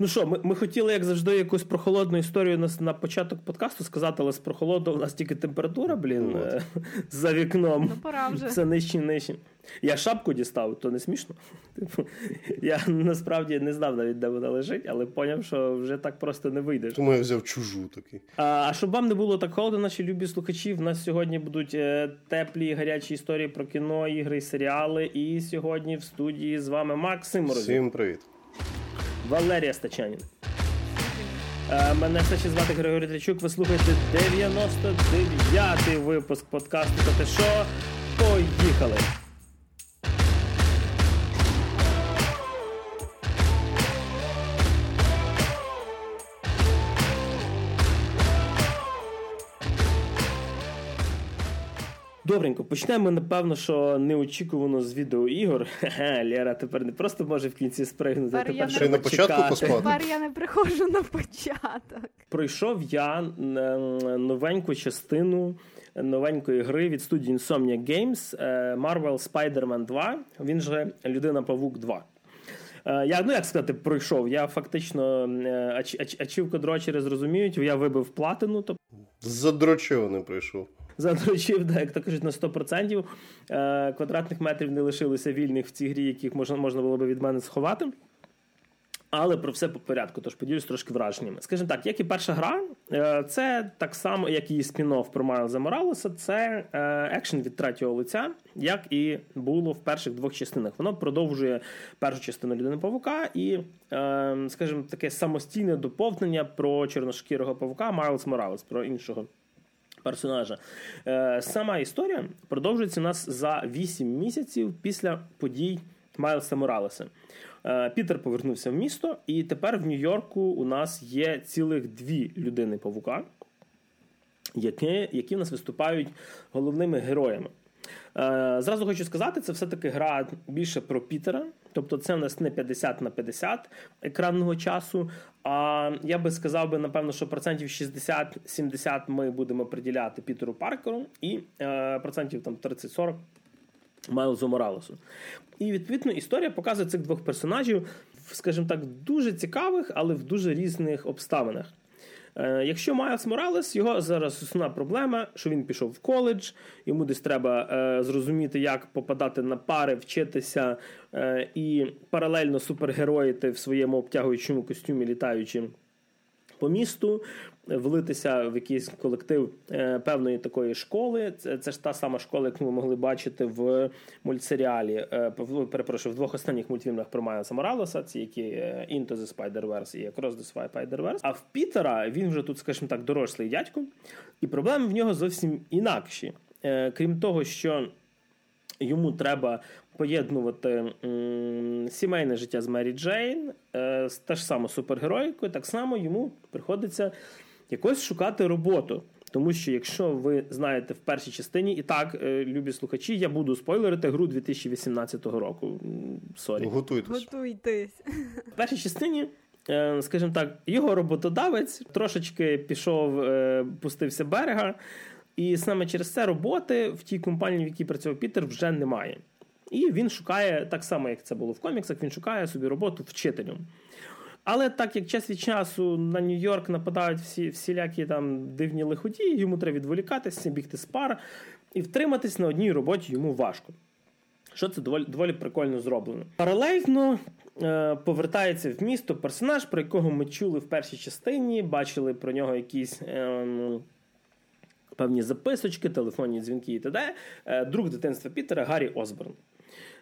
Ну що, ми ми хотіли, як завжди, якусь прохолодну історію на на початок подкасту сказати, але з прохолоду у нас тільки температура, блін, ну, за вікном. Ну, пора вже. Все нижче нижче. Я шапку дістав, то не смішно. Типу, Я насправді не знав навіть, де вона лежить, але поняв, що вже так просто не вийдеш. Тому я взяв чужу такий. А а щоб вам не було так холодно, наші любі слухачі, в нас сьогодні будуть е, теплі гарячі історії про кіно, ігри, серіали. І сьогодні в студії з вами Максим Морозів. Всім привіт. Валерія Стачанін. Е, мене все ще звати Григорій Тричук. Ви слухаєте 99-й випуск подкасту «Та ти що? Поїхали! Добренько, почнемо, напевно, що неочікувано з відеоігор. Хе-хе, Лера тепер не просто може в кінці спригнути, тепер, тепер ще на початку поспати. Тепер я не приходжу на початок. Пройшов я новеньку частину новенької гри від студії Insomnia Games Marvel Spider-Man 2. Він же Людина Павук 2. Я ну як сказати, пройшов. Я фактично ачівка дрочери зрозуміють, я вибив платину. Тобто... Задрочований прийшов задручив, да, як то кажуть, на 100%. Е, Квадратних метрів не лишилося вільних в цій грі, яких можна можна було би від мене сховати. Але про все по порядку, тож поділюсь трошки враженнями. Скажімо так, як і перша гра, е, це так само, як і спін-офф про Майлза Моралеса, це е, екшен від третього лиця, як і було в перших двох частинах. Воно продовжує першу частину людини павука і, е, скажімо, таке самостійне доповнення про чорношкірого павука Майлз Моралес, про іншого персонажа. Е, сама історія продовжується у нас за 8 місяців після подій Майлса Моралеса. Е, Пітер повернувся в місто, і тепер в Нью-Йорку у нас є цілих дві людини павука, які, які в нас виступають головними героями. Е, зразу хочу сказати, це все-таки гра більше про Пітера. Тобто це в нас не 50 на 50 екранного часу. А я би сказав, би, напевно, що процентів 60-70 ми будемо приділяти Пітеру Паркеру і е, процентів там 30-40 Майлзу Моралесу. І відповідно історія показує цих двох персонажів, скажімо так, дуже цікавих, але в дуже різних обставинах. Е, якщо Майлз Моралес, його зараз основна проблема, що він пішов в коледж, йому десь треба е, зрозуміти, як попадати на пари, вчитися е, і паралельно супергероїти в своєму обтягуючому костюмі, літаючи по місту влитися в якийсь колектив е, певної такої школи. Це це ж та сама школа, яку ми могли бачити в мультсеріалі. Е, перепрошую, в двох останніх мультфільмах про Майлса Моралеса, ці які е, Into the Spider-Verse і Across the Spider-Verse. А в Пітера він вже тут, скажімо так, дорослий дядько, і проблеми в нього зовсім інакші. Крім того, що йому треба поєднувати м, сімейне життя з Мері Джейн, е, з теж саме супергероїкою, так само йому приходиться якось шукати роботу. Тому що, якщо ви знаєте в першій частині, і так, е, любі слухачі, я буду спойлерити гру 2018 року. Sorry. Готуйтесь. Готуйтесь. В першій частині. Е, скажімо так, його роботодавець трошечки пішов, е, пустився берега, і саме через це роботи в тій компанії, в якій працював Пітер, вже немає. І він шукає, так само, як це було в коміксах, він шукає собі роботу вчителем. Але так як час від часу на Нью-Йорк нападають всі всілякі там дивні лиходії, йому треба відволікатися, бігти з пар, і втриматись на одній роботі йому важко. Що це доволі доволі прикольно зроблено. Паралельно е, повертається в місто персонаж, про якого ми чули в першій частині, бачили про нього якісь. Е, Певні записочки, телефонні дзвінки і т.д. Е, друг дитинства Пітера Гаррі Осборн.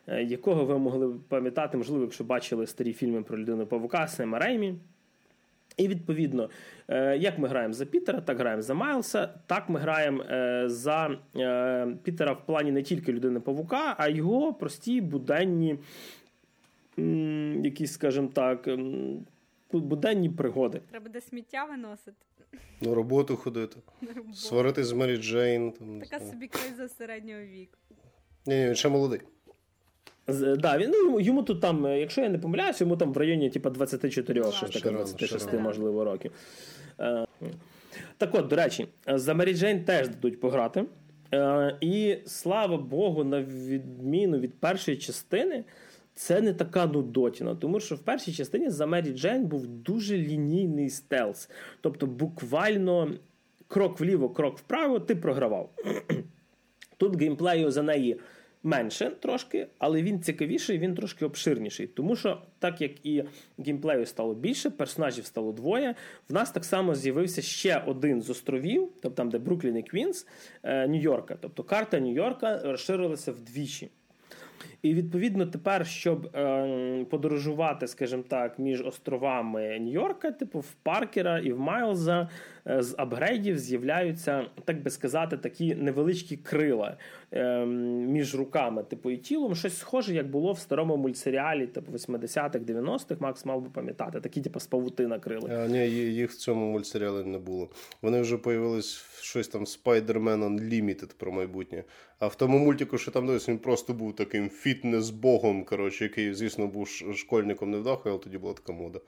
Е, якого ви могли пам'ятати, можливо, якщо бачили старі фільми про людину Павука Сема Реймі. І відповідно, е, як ми граємо за Пітера, так граємо за Майлса, так ми граємо е, за Пітера в плані не тільки людини Павука, а його прості буденні, якісь, скажімо так, буденні пригоди. Треба де сміття виносити. На роботу ходити, сварити з Мері Джейн. Там, Така собі криза середнього віку. Ні, ні, він ще молодий. Да, він, ну, Йому тут там, е, якщо я не помиляюся, йому там в районі типу, 24 ну, щось таке, 26, можливо, років. Е, так от, до речі, за Мері Джейн теж дадуть пограти. Е, і слава Богу, на відміну від першої частини, це не така нудотіна, тому що в першій частині за Мері Джейн був дуже лінійний стелс. Тобто, буквально крок вліво, крок вправо, ти програвав. Тут геймплею за неї менше трошки, але він цікавіший, він трошки обширніший. Тому що, так як і геймплею стало більше, персонажів стало двоє. В нас так само з'явився ще один з островів, тобто там, де Бруклін і Квінс, е, Нью-Йорка. Тобто карта Нью-Йорка розширилася вдвічі. І відповідно тепер, щоб е, подорожувати, скажімо так, між островами Нью-Йорка, типу в Паркера і в Майлза е, з апгрейдів з'являються, так би сказати, такі невеличкі крила е, між руками, типу і тілом. Щось схоже, як було в старому мультсеріалі, типу 80-х, 90-х, Макс мав би пам'ятати, такі, типу, з павутина крили. А, Ні, їх в цьому мультсеріалі не було. Вони вже появились щось там Spider-Man Unlimited про майбутнє. А в тому мультику, що там десь він просто був таким фітнес-богом, коротше, який, звісно, був школьником невдахою, але тоді була така мода.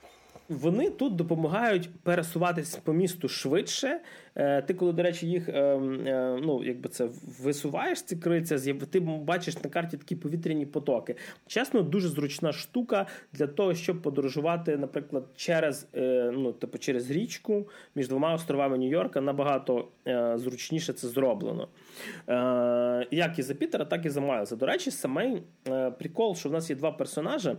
Вони тут допомагають пересуватись по місту швидше. Е, ти, коли, до речі, їх е, е, ну, якби це висуваєш, ці криця, ти бачиш на карті такі повітряні потоки. Чесно, дуже зручна штука для того, щоб подорожувати, наприклад, через ну, типу, через річку між двома островами Нью-Йорка набагато зручніше це зроблено. Як і за Пітера, так і за Майлза. До речі, самий прикол, що в нас є два персонажі.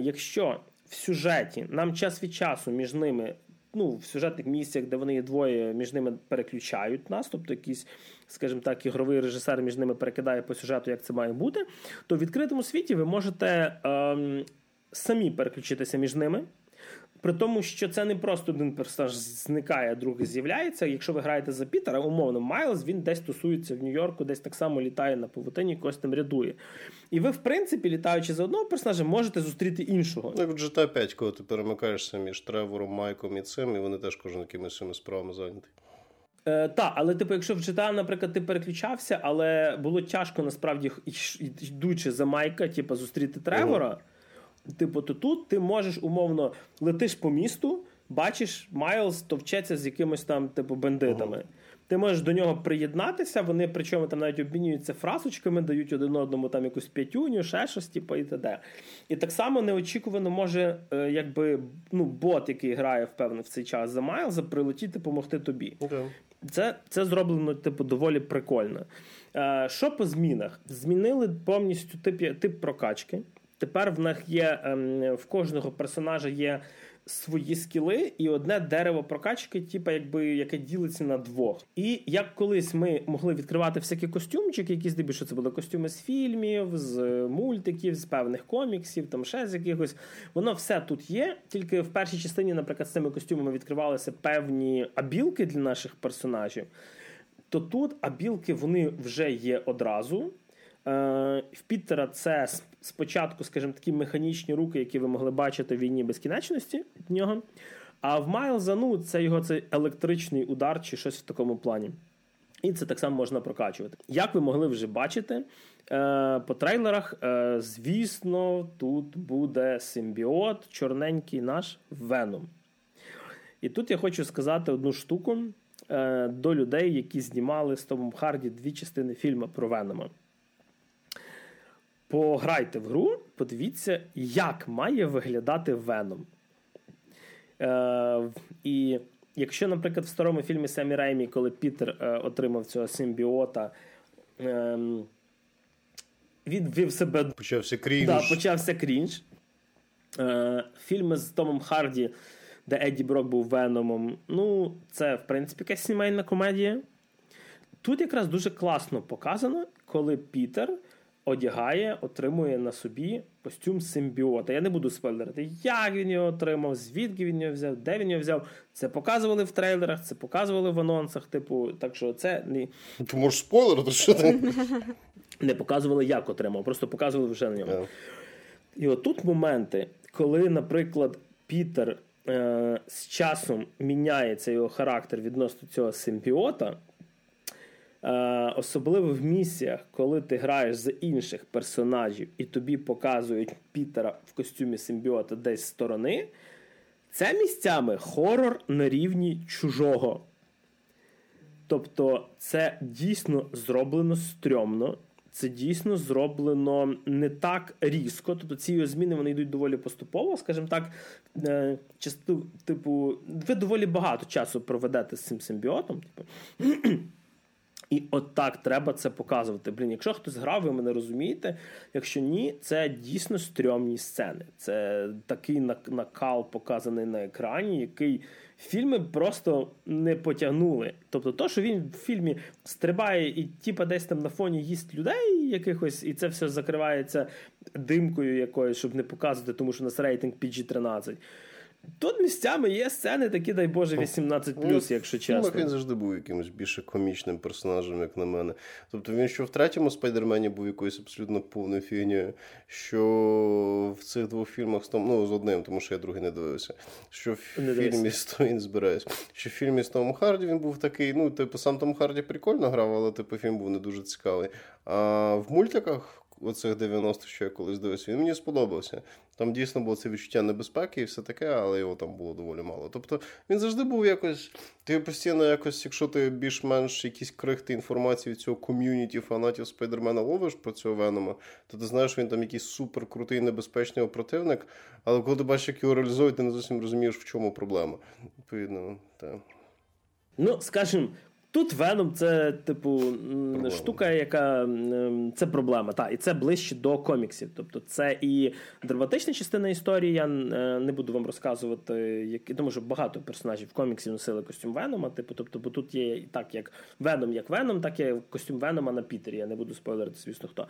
Якщо в сюжеті нам час від часу між ними, ну, в сюжетних місцях, де вони двоє, між ними переключають нас, тобто якийсь, скажімо так, ігровий режисер між ними перекидає по сюжету, як це має бути, то в відкритому світі ви можете ем, самі переключитися між ними. При тому, що це не просто один персонаж зникає, а другий з'являється. Якщо ви граєте за Пітера, умовно, Майлз він десь тусується в Нью-Йорку, десь так само літає на павутині, когось там рядує. І ви, в принципі, літаючи за одного персонажа, можете зустріти іншого. Як в GTA 5, коли ти перемикаєшся між Тревором, Майком і цим, і вони теж кожен якимись своїми справами зайняті. Е, Так, але типу, якщо в GTA, наприклад, ти переключався, але було тяжко насправді йдучи за Майка, типу, зустріти Тревора. Uh-huh. Типу, то тут ти можеш умовно летиш по місту, бачиш, Майлз товчеться з якимось там, типу, бандитами. uh Ти можеш до нього приєднатися, вони причому там навіть обмінюються фразочками, дають один одному там якусь п'ятюню, ще щось, типу, і т.д. І так само неочікувано може, е, якби ну, бот, який грає впевнено в цей час за Майлза, прилетіти допомогти тобі. Okay. Це це зроблено, типу, доволі прикольно. Е, Що по змінах? Змінили повністю тип, тип прокачки. Тепер в них є ем, в кожного персонажа є свої скіли, і одне дерево прокачки, типу, якби яке ділиться на двох. І як колись ми могли відкривати всякі костюмчики, які здебільшого це були костюми з фільмів, з мультиків, з певних коміксів, там ще з якихось. Воно все тут є. Тільки в першій частині, наприклад, з цими костюмами відкривалися певні абілки для наших персонажів. То тут абілки вони вже є одразу. Е, в Пітера це спочатку, скажімо, такі механічні руки, які ви могли бачити в війні безкінечності від нього. А в Майлза, ну, це його цей електричний удар чи щось в такому плані. І це так само можна прокачувати. Як ви могли вже бачити е, по трейлерах, е, звісно, тут буде симбіот, чорненький наш Веном. І тут я хочу сказати одну штуку до людей, які знімали з Томом Харді дві частини фільму про Венома пограйте в гру, подивіться, як має виглядати Веном. Е, І якщо, наприклад, в старому фільмі Семі Реймі, коли Пітер е, отримав цього симбіота, е, він вів себе. Почався крінж. Да, почався крінж. Е, Фільми з Томом Харді, де Едді Брок був Веномом. Ну, це, в принципі, якась сімейна комедія. Тут якраз дуже класно показано, коли Пітер одягає, отримує на собі костюм симбіота. Я не буду спойлерити, як він його отримав, звідки він його взяв, де він його взяв. Це показували в трейлерах, це показували в анонсах. Типу, так що це не. Ти можеш спойлерити, що ти? Не показували, як отримав, просто показували вже на ньому. Yeah. І отут моменти, коли, наприклад, Пітер. Е, з часом міняється його характер відносно цього симбіота, Е, особливо в місіях, коли ти граєш за інших персонажів і тобі показують Пітера в костюмі симбіота десь з сторони, це місцями хорор на рівні чужого. Тобто, це дійсно зроблено стрьомно. це дійсно зроблено не так різко. Тобто ці зміни вони йдуть доволі поступово, скажімо так, е, часто, типу, ви доволі багато часу проведете з цим симбіотом. Типу. І от так треба це показувати. Блін, якщо хтось грав, ви мене розумієте. Якщо ні, це дійсно стрьомні сцени. Це такий накал показаний на екрані, який фільми просто не потягнули. Тобто, то, що він в фільмі стрибає і типа десь там на фоні їсть людей якихось, і це все закривається димкою якоюсь, щоб не показувати, тому що у нас рейтинг PG-13. Тут місцями є сцени, такі, дай Боже, 18, ну, якщо чесно. Він завжди був якимось більше комічним персонажем, як на мене. Тобто він що в третьому спайдермені був якоюсь абсолютно повною фігнею, що в цих двох фільмах ну, з одним, тому що я другий не дивився. Що в не фільмі з Том збираюсь. Що в фільмі з Томом Харді він був такий, ну, типу, сам Том Харді прикольно грав, але типу фільм був не дуже цікавий. А в мультиках оцих 90-х, що я колись дивився, він мені сподобався. Там дійсно було це відчуття небезпеки і все таке, але його там було доволі мало. Тобто він завжди був якось. Ти постійно якось, якщо ти більш-менш якісь крихти інформації від цього ком'юніті фанатів Спайдермена ловиш про цього Венома, то ти знаєш, він там якийсь супер крутий, небезпечний противник. Але коли ти бачиш, як його реалізують, ти не зовсім розумієш, в чому проблема. Відповідно, так. Ну, скажімо, Тут Веном це, типу, проблема. штука, яка це проблема. Та, і це ближче до коміксів. Тобто, це і драматична частина історії. Я е, не буду вам розказувати, які тому що багато персонажів коміксів носили костюм Венома. Типу, тобто, бо тут є так, як Веном, як Веном, так і костюм Венома на Пітері. Я не буду спойлерити, звісно, хто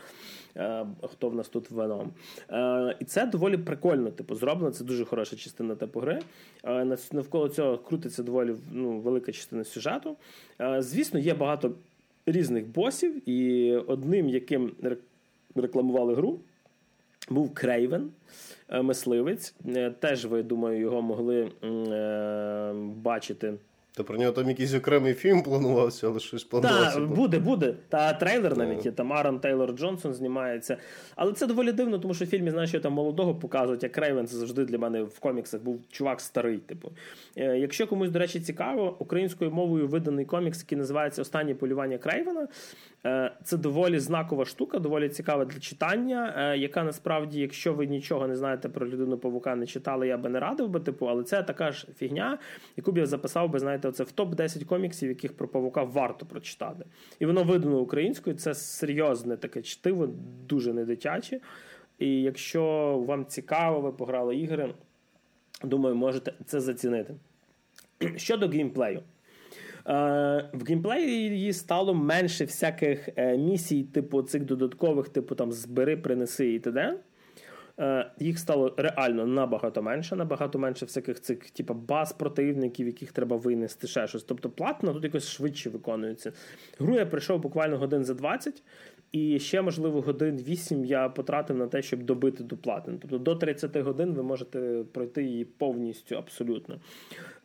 е, хто в нас тут Веном. Е, і це доволі прикольно. Типу, зроблено. Це дуже хороша частина типу гри. Навколо цього крутиться доволі ну, велика частина сюжету. Звісно, є багато різних босів, і одним, яким рекламували гру, був Крейвен, е, мисливець. Е, теж ви думаю, його могли е, бачити. Та про нього там якийсь окремий фільм планувався, але щось планувався. Так, буде, буде. Та трейлер навіть є. Там Арон Тейлор Джонсон знімається. Але це доволі дивно, тому що в фільмі, знаєш, що там молодого показують, як Крейвен це завжди для мене в коміксах був чувак старий. Типу. Е, якщо комусь, до речі, цікаво, українською мовою виданий комікс, який називається Останнє полювання Крейвена. Е, це доволі знакова штука, доволі цікава для читання, е, яка насправді, якщо ви нічого не знаєте про людину павука, не читали, я би не радив би, типу, але це така ж фігня, яку б я записав би, знаєте, оце в топ-10 коміксів, яких про павука варто прочитати. І воно видано українською. Це серйозне таке чтиво, дуже не дитяче. І якщо вам цікаво, ви пограли ігри, думаю, можете це зацінити. Щодо геймплею. Е, в геймплеї стало менше всяких е, місій, типу цих додаткових, типу там збери, принеси і т.д. Е, їх стало реально набагато менше, набагато менше всяких цих типу, баз противників, яких треба винести ще щось. Тобто платно тут якось швидше виконується. Гру я прийшов буквально годин за 20, і ще, можливо, годин 8 я потратив на те, щоб добити до платин. Тобто до 30 годин ви можете пройти її повністю абсолютно.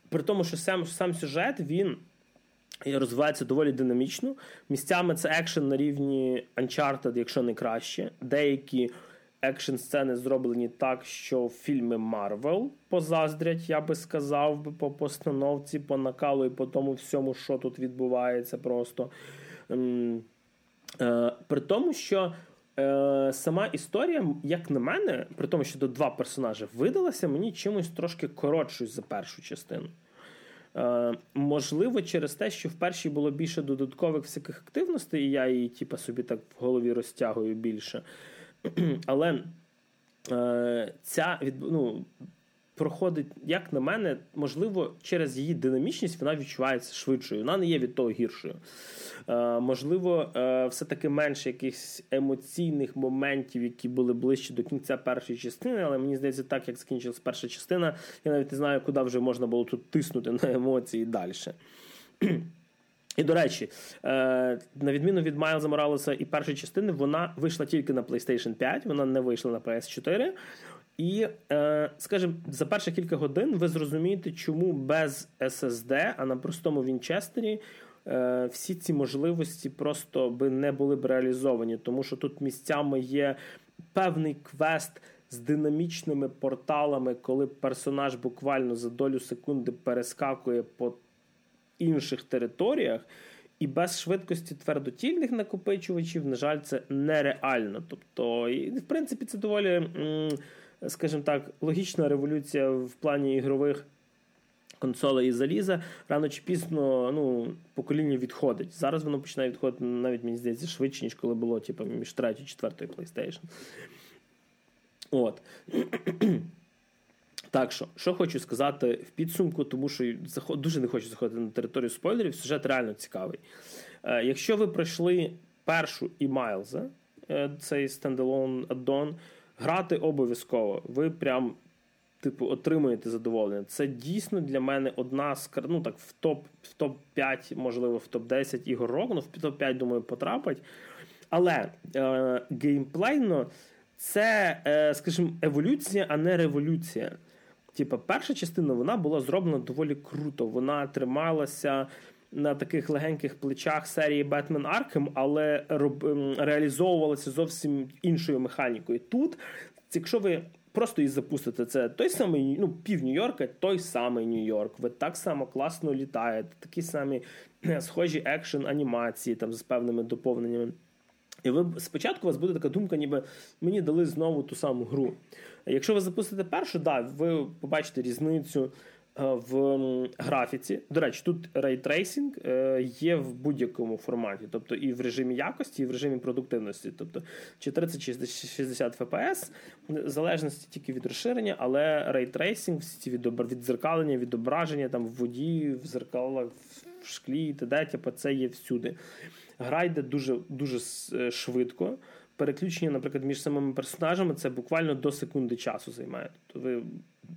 При тому, що сам, сам сюжет він. І розвивається доволі динамічно. Місцями це екшен на рівні Uncharted, якщо не краще. Деякі екшн сцени зроблені так, що фільми Marvel позаздрять, я би сказав, по постановці, по накалу і по тому всьому, що тут відбувається, просто. Е, при тому, що е, сама історія, як на мене, при тому, що до два персонажі видалася мені чимось трошки коротшою за першу частину. Е, можливо, через те, що в першій було більше додаткових всяких активностей, і я її, типу, собі так в голові розтягую більше. Але е, ця від, ну, проходить, як на мене, можливо, через її динамічність вона відчувається швидшою. Вона не є від того гіршою. Е, можливо, е, все-таки менше якихось емоційних моментів, які були ближче до кінця першої частини, але мені здається, так як закінчилась перша частина, я навіть не знаю, куди вже можна було тут тиснути на емоції далі. І, до речі, е, на відміну від Майлза Моралеса і першої частини, вона вийшла тільки на PlayStation 5, вона не вийшла на PS4. І, е, скажімо, за перші кілька годин ви зрозумієте, чому без SSD, а на простому Вінчестері е, всі ці можливості просто би не були б реалізовані, тому що тут місцями є певний квест. З динамічними порталами, коли персонаж буквально за долю секунди перескакує по інших територіях, І без швидкості твердотільних накопичувачів, на жаль, це нереально. Тобто, в принципі, це доволі, скажімо так, логічна революція в плані ігрових консолей і заліза. Рано чи пізно ну, покоління відходить. Зараз воно починає відходити навіть, мені здається, швидше, ніж коли було типу, між третьою і четвертою PlayStation. От. Так що, що хочу сказати в підсумку, тому що дуже не хочу заходити на територію спойлерів, сюжет реально цікавий. Е, якщо ви пройшли першу і Майлза, е, цей стендалон аддон, грати обов'язково. Ви прям, типу, отримуєте задоволення. Це дійсно для мене одна з ну так, в топ в топ-5, можливо, в топ-10 ігор року, ну в топ-5, думаю, потрапить. Але е, геймплейно це, е, скажімо, еволюція, а не революція. Типа, перша частина вона була зроблена доволі круто. Вона трималася на таких легеньких плечах серії Batman Arkham, але. Ем, реалізовувалася зовсім іншою механікою. Тут, якщо ви просто і запустите це той самий ну, пів Нью-Йорка, той самий Нью-Йорк. Ви так само класно літаєте, такі самі схожі екшен анімації там з певними доповненнями. І ви спочатку у вас буде така думка, ніби мені дали знову ту саму гру. Якщо ви запустите першу, да, ви побачите різницю е, в графіці. До речі, тут ray tracing є в будь-якому форматі, тобто і в режимі якості, і в режимі продуктивності. Тобто чи 30-60 FPS, в залежності тільки від розширення, але ray tracing, всі ці відображення там в воді, в зеркалах, в шклі, т.д., типу, це є всюди. Гра йде дуже дуже е, швидко. Переключення, наприклад, між самими персонажами це буквально до секунди часу займає. Тобто ви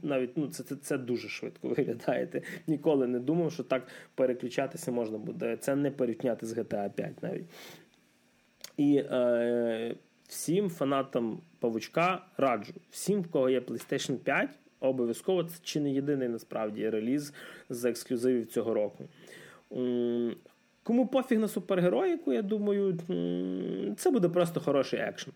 навіть ну, це це, це дуже швидко виглядаєте. Ніколи не думав, що так переключатися можна буде. Це не порівняти з GTA 5 навіть. І е, всім фанатам павучка раджу. Всім, в кого є PlayStation 5, обов'язково це чи не єдиний насправді реліз з ексклюзивів цього року. Кому пофіг на супергероїку, я думаю, це буде просто хороший екшн.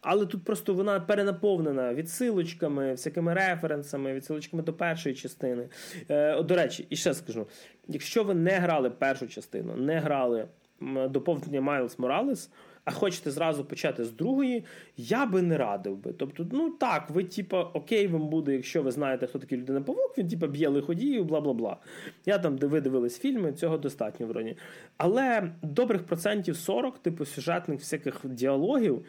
Але тут просто вона перенаповнена відсилочками, всякими референсами, відсилочками до першої частини. Е, До речі, і ще скажу: якщо ви не грали першу частину, не грали доповнення Майлз Моралес а хочете зразу почати з другої, я би не радив би. Тобто, ну так, ви, типа, окей, вам буде, якщо ви знаєте, хто такий людина павук, він типа б'є лиходіїв, бла бла бла. Я там, де ви дивились фільми, цього достатньо вроді. Але добрих процентів 40, типу, сюжетних всяких діалогів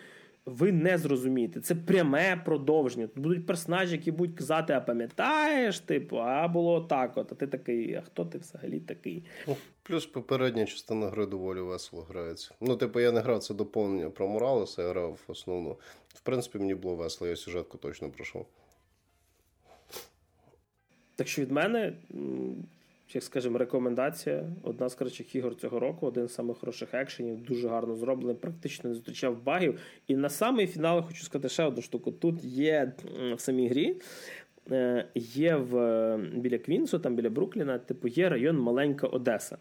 ви не зрозумієте. Це пряме продовження. Тут будуть персонажі, які будуть казати, а пам'ятаєш, типу, а було так, от, а ти такий, а хто ти взагалі такий? Плюс попередня частина гри доволі весело грається. Ну, типу, я не грав це доповнення про Моралеса, я грав основну. В принципі, мені було весело, я сюжетку точно пройшов. Так що від мене як скажімо, рекомендація. Одна з кращих ігор цього року, один з самих хороших екшенів, дуже гарно зроблений, практично не зустрічав багів. І на самий фінал хочу сказати ще одну штуку. Тут є в самій грі. Е, є в біля Квінсу, там біля Брукліна, типу, є район Маленька Одеса.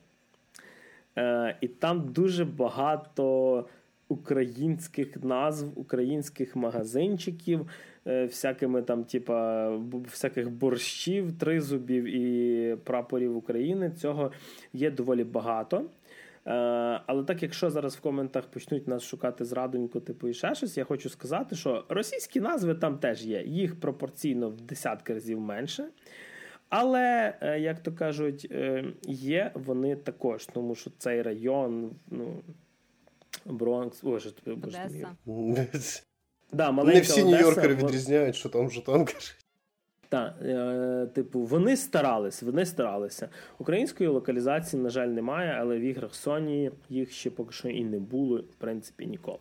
Е, і там дуже багато українських назв, українських магазинчиків, е, всякими там, типа, всяких борщів, тризубів і прапорів України. Цього є доволі багато. Е, але так, якщо зараз в коментах почнуть нас шукати зрадоньку, типу і ще щось, я хочу сказати, що російські назви там теж є. Їх пропорційно в десятки разів менше. Але, е, як то кажуть, є вони також, тому що цей район, ну Бронкс. Боже, тобі Одеса. Да, Не всі Нью-Йоркери відрізняють, що там жетон каже. Так, е, типу, вони старалися, вони старалися. Української локалізації, на жаль, немає, але в іграх Sony їх ще поки що і не було, в принципі, ніколи.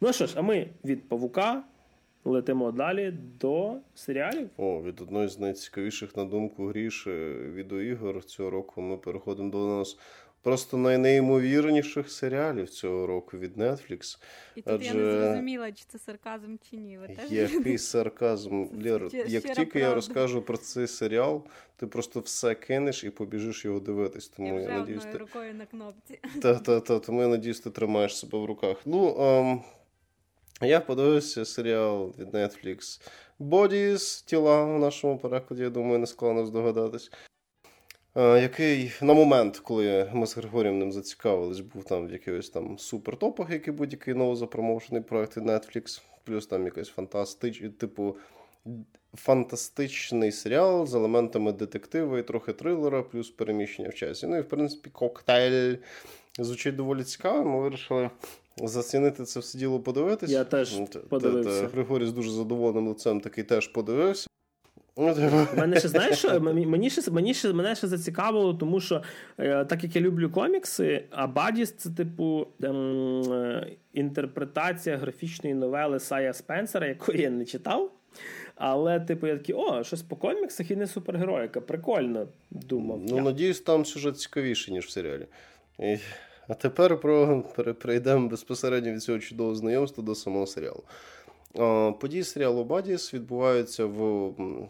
Ну що ж, а ми від павука летимо далі до серіалів. О, від одної з найцікавіших на думку гріш відеоігор цього року ми переходимо до нас просто найнеймовірніших серіалів цього року від Netflix. І тут Адже... я не зрозуміла, чи це сарказм, чи ні. Ви теж Який сарказм, Лєр, Як тільки правда. я розкажу про цей серіал, ти просто все кинеш і побіжиш його дивитись. Тому я, вже я надіюсь, ти... рукою на кнопці. Та-та-та, тому я надіюсь, ти тримаєш себе в руках. Ну, ем... я подивився серіал від Netflix Bodies, тіла в нашому перекладі, я думаю, не складно здогадатись. Який на момент, коли ми з Григорієм ним зацікавились, був там в якихось там супертопах, як і будь-який новозапромовшений проект Netflix, плюс там якийсь фантастич, типу. Фантастичний серіал з елементами детектива і трохи трилера, плюс переміщення в часі. Ну і в принципі, коктейль звучить доволі цікаво. Ми вирішили зацінити це все діло подивитися. Я теж подивився. Григорій з дуже задоволеним лицем такий теж подивився. Ну, мене ще знаєш, що мені ще мені ще мене ще зацікавило, тому що е, так як я люблю комікси, а Bodies це типу ем, е, інтерпретація графічної новели Сая Спенсера, якої я не читав. Але, типу, я такий, о, щось по коміксах і не супергероїка. Прикольно думав. Ну, я. надіюсь, там сюжет цікавіший, ніж в серіалі. І... А тепер про перейдемо безпосередньо від цього чудового знайомства до самого серіалу. Події серіалу Бадіс відбуваються в ну,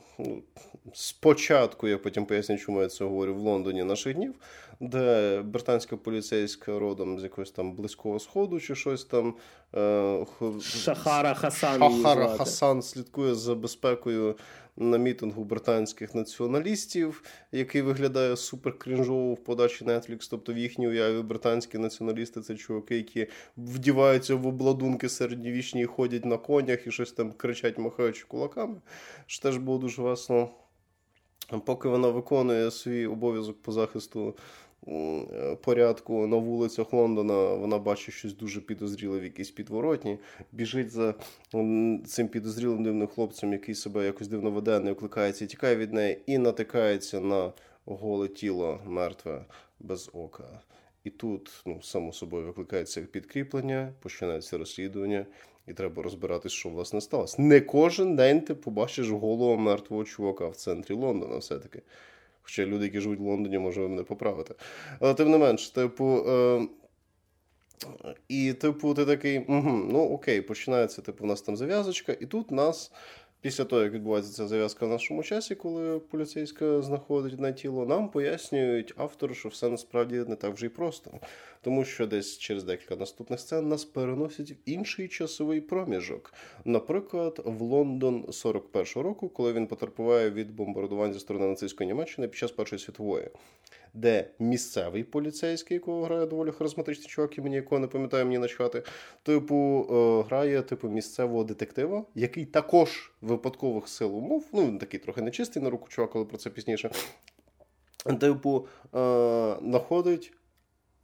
спочатку, я потім поясню, чому я це говорю в Лондоні наших днів, де британська поліцейська родом з якогось там близького сходу чи щось там. Е, Шахара Хасан. Шахара Хасан слідкує за безпекою на мітингу британських націоналістів, який виглядає супер крінжово в подачі Netflix. Тобто в їхній уяві британські націоналісти це чуваки, які вдіваються в обладунки середньовічні і ходять на конях і щось там кричать, махаючи кулаками. Що теж було дуже весело. Поки вона виконує свій обов'язок по захисту порядку на вулицях Лондона вона бачить щось дуже підозріле в якійсь підворотні, біжить за цим підозрілим дивним хлопцем, який себе якось дивно веде, не окликається тікає від неї, і натикається на голе тіло мертве без ока. І тут, ну, само собою, викликається підкріплення, починається розслідування, і треба розбиратись, що власне сталося. Не кожен день ти побачиш голову мертвого чувака в центрі Лондона, все-таки. Хоча люди, які живуть в Лондоні, може мене поправити. Але тим не менш, типу. Е... І, типу, ти такий, угу, ну окей, починається, типу, у нас там зав'язочка, і тут нас Після того, як відбувається ця зав'язка в нашому часі, коли поліцейська знаходить на тіло, нам пояснюють автор, що все насправді не так вже й просто. Тому що десь через декілька наступних сцен нас переносять в інший часовий проміжок. Наприклад, в Лондон 41-го року, коли він потерпіває від бомбардувань зі сторони нацистської Німеччини під час Першої світової де місцевий поліцейський, якого грає доволі харизматичний чувак, і мені якого не пам'ятаю мені начхати, типу, е, грає типу місцевого детектива, який також випадкових сил умов, ну він такий трохи нечистий на руку чувак, але про це пізніше. Типу, е, знаходить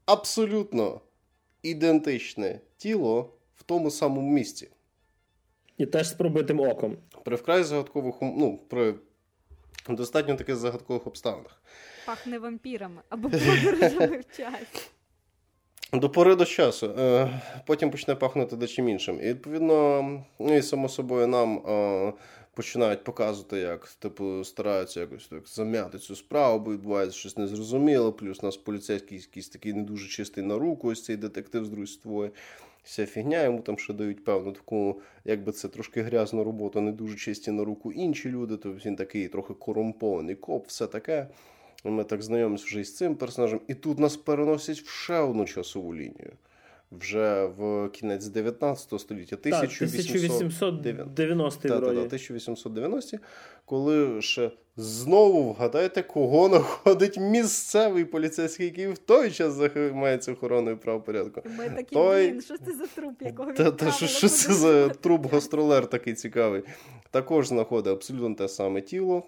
абсолютно ідентичне тіло в тому самому місці. І теж з пробитим оком. При вкрай загадкових ну, при достатньо таких загадкових обставинах. Пахне вампірами або подорожами в часі. До пори до часу. Е, потім почне пахнути дечим іншим. І відповідно, ну і само собою нам е, починають показувати, як типу стараються якось так зам'яти цю справу, бо відбувається щось незрозуміле. Плюс у нас поліцейський якийсь такий не дуже чистий на руку, ось цей детектив з друзствою. Вся фігня, йому там ще дають певну таку, якби це трошки грязна робота, не дуже чисті на руку інші люди, тобто він такий трохи корумпований коп, все таке. Ми так знайомимося вже із цим персонажем, і тут нас переносять в ще одну часову лінію. Вже в кінець 19 століття, 1890 та, 1890 коли ще знову вгадайте, кого знаходить місцевий поліцейський, який в той час займається охороною правопорядку. Ми такі, той... блін, що це за труп, якого та, та, що, що це за труп гастролер такий цікавий? Також знаходить абсолютно те саме тіло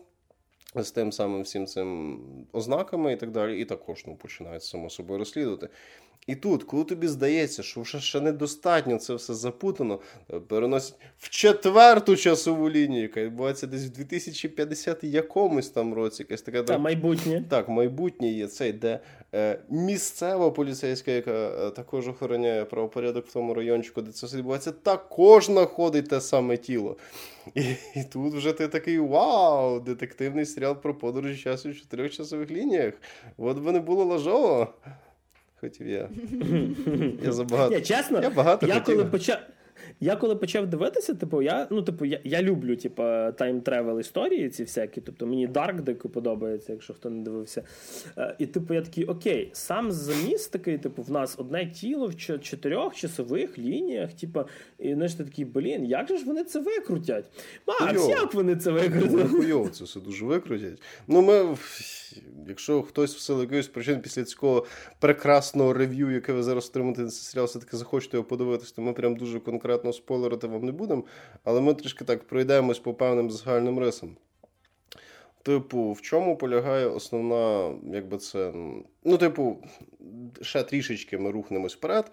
з тим самим всім цим ознаками і так далі, і також ну, починають само собою розслідувати. І тут, коли тобі здається, що вже ще недостатньо це все запутано, переносять в четверту часову лінію, яка відбувається десь в 2050 якомусь там році. якась така Та, майбутнє. Так, майбутнє є цей, де е, місцева поліцейська, яка е, також охороняє правопорядок в тому райончику, де це все відбувається, також знаходить те саме тіло. І, і тут вже ти такий вау! Детективний серіал про подорожі часу в чотирьох часових лініях. От би не було лажово хотів я. Я забагато. Я, чесно, я багато я хотів. коли почав. Я коли почав дивитися, типу, я ну, типу, я я люблю типу, time travel історії ці всякі. Тобто мені Dark дико подобається, якщо хто не дивився. Е, і типу, я такий, okay, сам заміс такий, типу, в нас одне тіло в чотирьох часових лініях. Типу, і знаєш, ти такий, блін, як же ж вони це викрутять? Макс, як вони це викрутять? Хуйово це все дуже викрутять. Ну, ми якщо хтось в силу якоїсь причин після цього прекрасного рев'ю, яке ви зараз отримаєте на цей серіал, все-таки захочете його подивитися, то ми прям дуже конкретно спойлерити вам не будемо. Але ми трішки так пройдемось по певним загальним рисам. Типу, в чому полягає основна, якби це. Ну, типу, ще трішечки ми рухнемось вперед.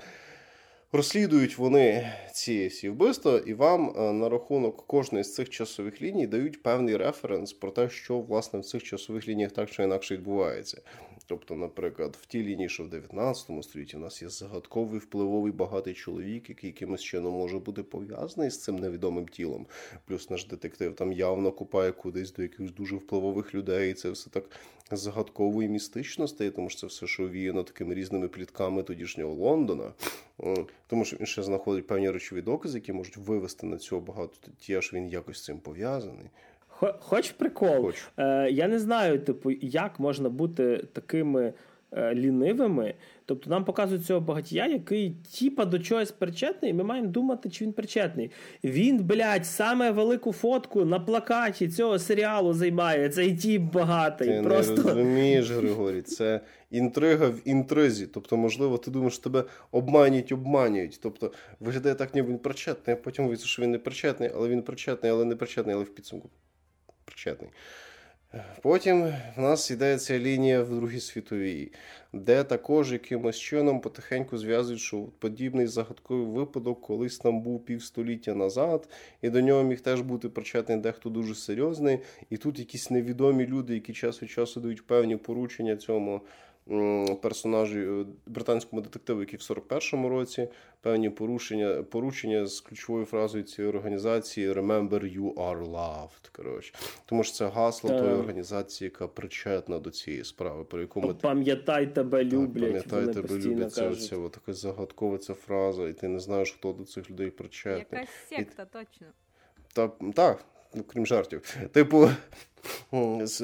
Розслідують вони ці всі вбивства, і вам е, на рахунок кожної з цих часових ліній дають певний референс про те, що власне в цих часових лініях так чи інакше відбувається. Тобто, наприклад, в тій лінії, що в 19 столітті, у нас є загадковий впливовий багатий чоловік, який якимось чином може бути пов'язаний з цим невідомим тілом. Плюс наш детектив там явно купає кудись до якихось дуже впливових людей. і Це все так загадково і містично стає, тому що це все що віяно такими різними плітками тодішнього Лондона. Тому що він ще знаходить певні речові докази, які можуть вивести на цього багато ті, що він якось з цим пов'язаний. Хоч прикол. Хоч. Е, Я не знаю, типу, як можна бути такими е, лінивими. Тобто нам показують цього багатія, який типа до чогось причетний, і ми маємо думати, чи він причетний. Він, блядь, саме велику фотку на плакаті цього серіалу займає. Цей тіп багатий. Ти Просто... не розумієш, Григорій, це інтрига в інтризі. Тобто, можливо, ти думаєш, тебе обманюють, обманюють. Тобто, виглядає так, ніби він причетний, а потім виявиться, що він не причетний, але він причетний, але не причетний, але в підсумку причетний. Потім в нас йде ця лінія в Другій світовій, де також якимось чином потихеньку зв'язують, що подібний загадковий випадок колись там був півстоліття назад, і до нього міг теж бути причетний дехто дуже серйозний. І тут якісь невідомі люди, які час від часу дають певні поручення цьому персонажі е, британському детективу, який в 41-му році певні порушення поручення з ключовою фразою цієї організації Remember you are loved. Коротше. Тому що це гасло Та... тої організації, яка причетна до цієї справи, про яку ми пам'ятай тебе люблять. Пам'ятай тебе люблять. Це оця така загадкова ця фраза, і ти не знаєш, хто до цих людей причетний. Якась секта, і... точно. Та так, ну крім жартів. Типу.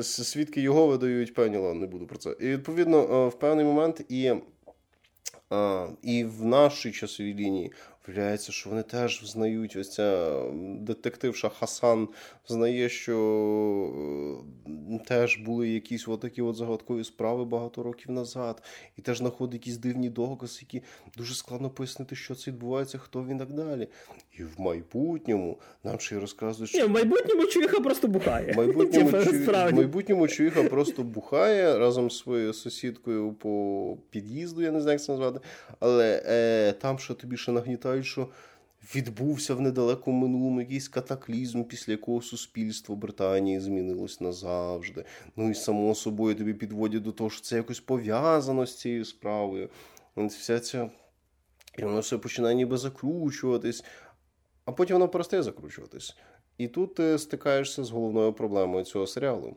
Свідки його видають певні, ладно, не буду про це. І відповідно, е, в певний момент і і в нашій часовій лінії виявляється, що вони теж взнають ось ця детективша Хасан знає, що е, теж були якісь отакі от загадкові справи багато років назад, і теж знаходить якісь дивні докази, які дуже складно пояснити, що це відбувається, хто він так далі. І в майбутньому нам ще й розказують, що Ні, в майбутньому чуїха просто бухає. В майбутньому, чу... в майбутньому чуїха просто бухає разом з своєю сусідкою по під'їзду, я не знаю, як це назвати. Але е, там що тобі ще нагнітають, що відбувся в недалекому минулому якийсь катаклізм, після якого суспільство Британії змінилось назавжди. Ну і само собою тобі підводять до того, що це якось пов'язано з цією справою. Вся ця. І воно все починає ніби закручуватись, а потім воно перестає закручуватись. І тут ти стикаєшся з головною проблемою цього серіалу.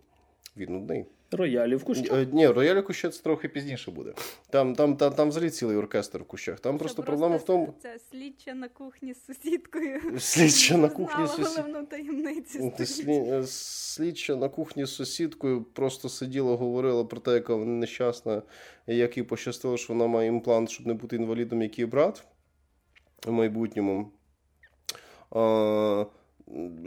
Він нудний. Роялі в кущах? Е, ні, роялі в кущах це трохи пізніше буде. Там там, там, там взагалі цілий оркестр в кущах. Там просто, просто проблема в тому. Це слідча на кухні з сусідкою. Слідча на кухні з сусідкою. таємницю. Слід... Слідча на кухні з сусідкою просто сиділа, говорила про те, яка вона нещасна, як їй пощастило, що вона має імплант, щоб не бути інвалідом, як її брат в майбутньому.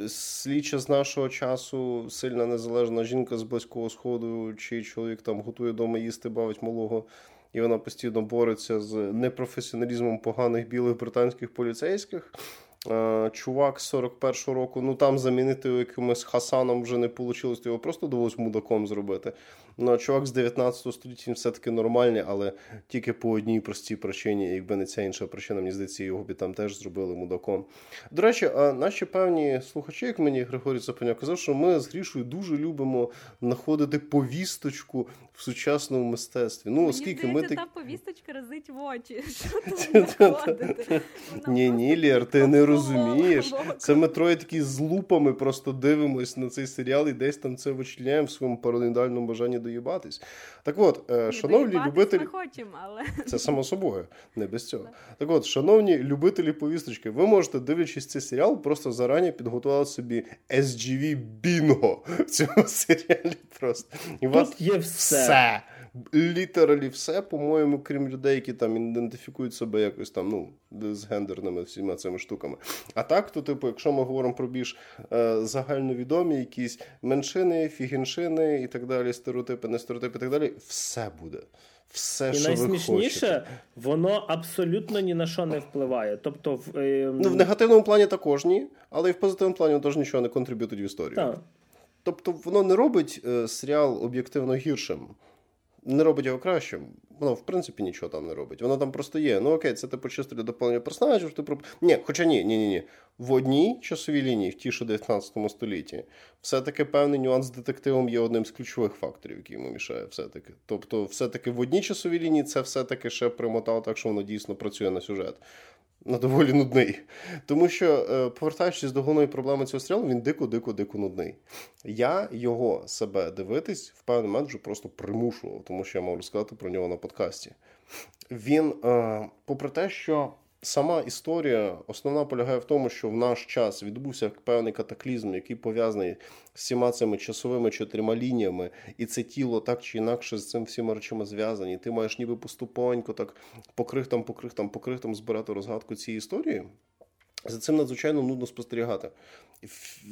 Слідча з нашого часу сильна незалежна жінка з близького сходу, чий чоловік там готує вдома їсти, бавить малого, і вона постійно бореться з непрофесіоналізмом поганих білих британських поліцейських. Чувак з 41-го року, ну там замінити якимось Хасаном вже не вийшло, його просто довелось мудаком зробити. Ну, чувак з 19 століття все-таки нормальний, але тільки по одній простій причині, якби не ця інша причина, мені здається, його б там теж зробили мудаком. До речі, а наші певні слухачі, як мені Григорій Запаняк казав, що ми з Грішою дуже любимо знаходити повісточку в сучасному мистецтві. Ну, оскільки ми так... та повісточка разить в очі. Що? Ні, ні, Лєр, ти не розумієш. Це ми троє такі з лупами просто дивимось на цей серіал і десь там це вичленяємо в своєму параноїдальному бажанні доїбатись. Так от, е, шановні любителі. Ми хочемо, але... Це само собою, не без цього. Так от, шановні любителі повісточки, ви можете, дивлячись цей серіал, просто зарані підготувати собі SGV Бінго в цьому серіалі. Просто. І Тут вас є все. все. Літералі все, по-моєму, крім людей, які там ідентифікують себе якось там, ну, з гендерними всіма цими штуками. А так, то, типу, якщо ми говоримо про більш е, загальновідомі якісь меншини, фігіншини і так далі, стереотипи, не стереотипи і так далі, все буде. Все, і що найсмішніше, ви хочете. воно абсолютно ні на що не впливає. Тобто, в, е, ну, в негативному плані також ні, але і в позитивному плані теж нічого не контриб'ютить в історію. Так. Тобто, воно не робить е, серіал об'єктивно гіршим, не робить його кращим. Воно, в принципі, нічого там не робить. Воно там просто є. Ну окей, це типу чисто для доповнення персонажів. Ти про... Ні, хоча ні, ні, ні, ні. В одній часовій лінії, в тій, що 19 столітті, все-таки певний нюанс з детективом є одним з ключових факторів, який йому мішає. Все-таки. Тобто, все-таки в одній часовій лінії це все-таки ще примотало так, що воно дійсно працює на сюжет. Ну, доволі нудний. Тому що, е, повертаючись до головної проблеми цього серіалу, він дико-дико-дико нудний. Я його себе дивитись в певний момент вже просто примушував, тому що я мав розказати про нього на подкасті. Він, е, попри те, що сама історія основна полягає в тому, що в наш час відбувся певний катаклізм, який пов'язаний з всіма цими часовими чотирма лініями, і це тіло так чи інакше з цим всіма речами зв'язані. Ти маєш ніби поступонько, так покрихтам, покрихтам, покрихтам збирати розгадку цієї історії. За цим надзвичайно нудно спостерігати.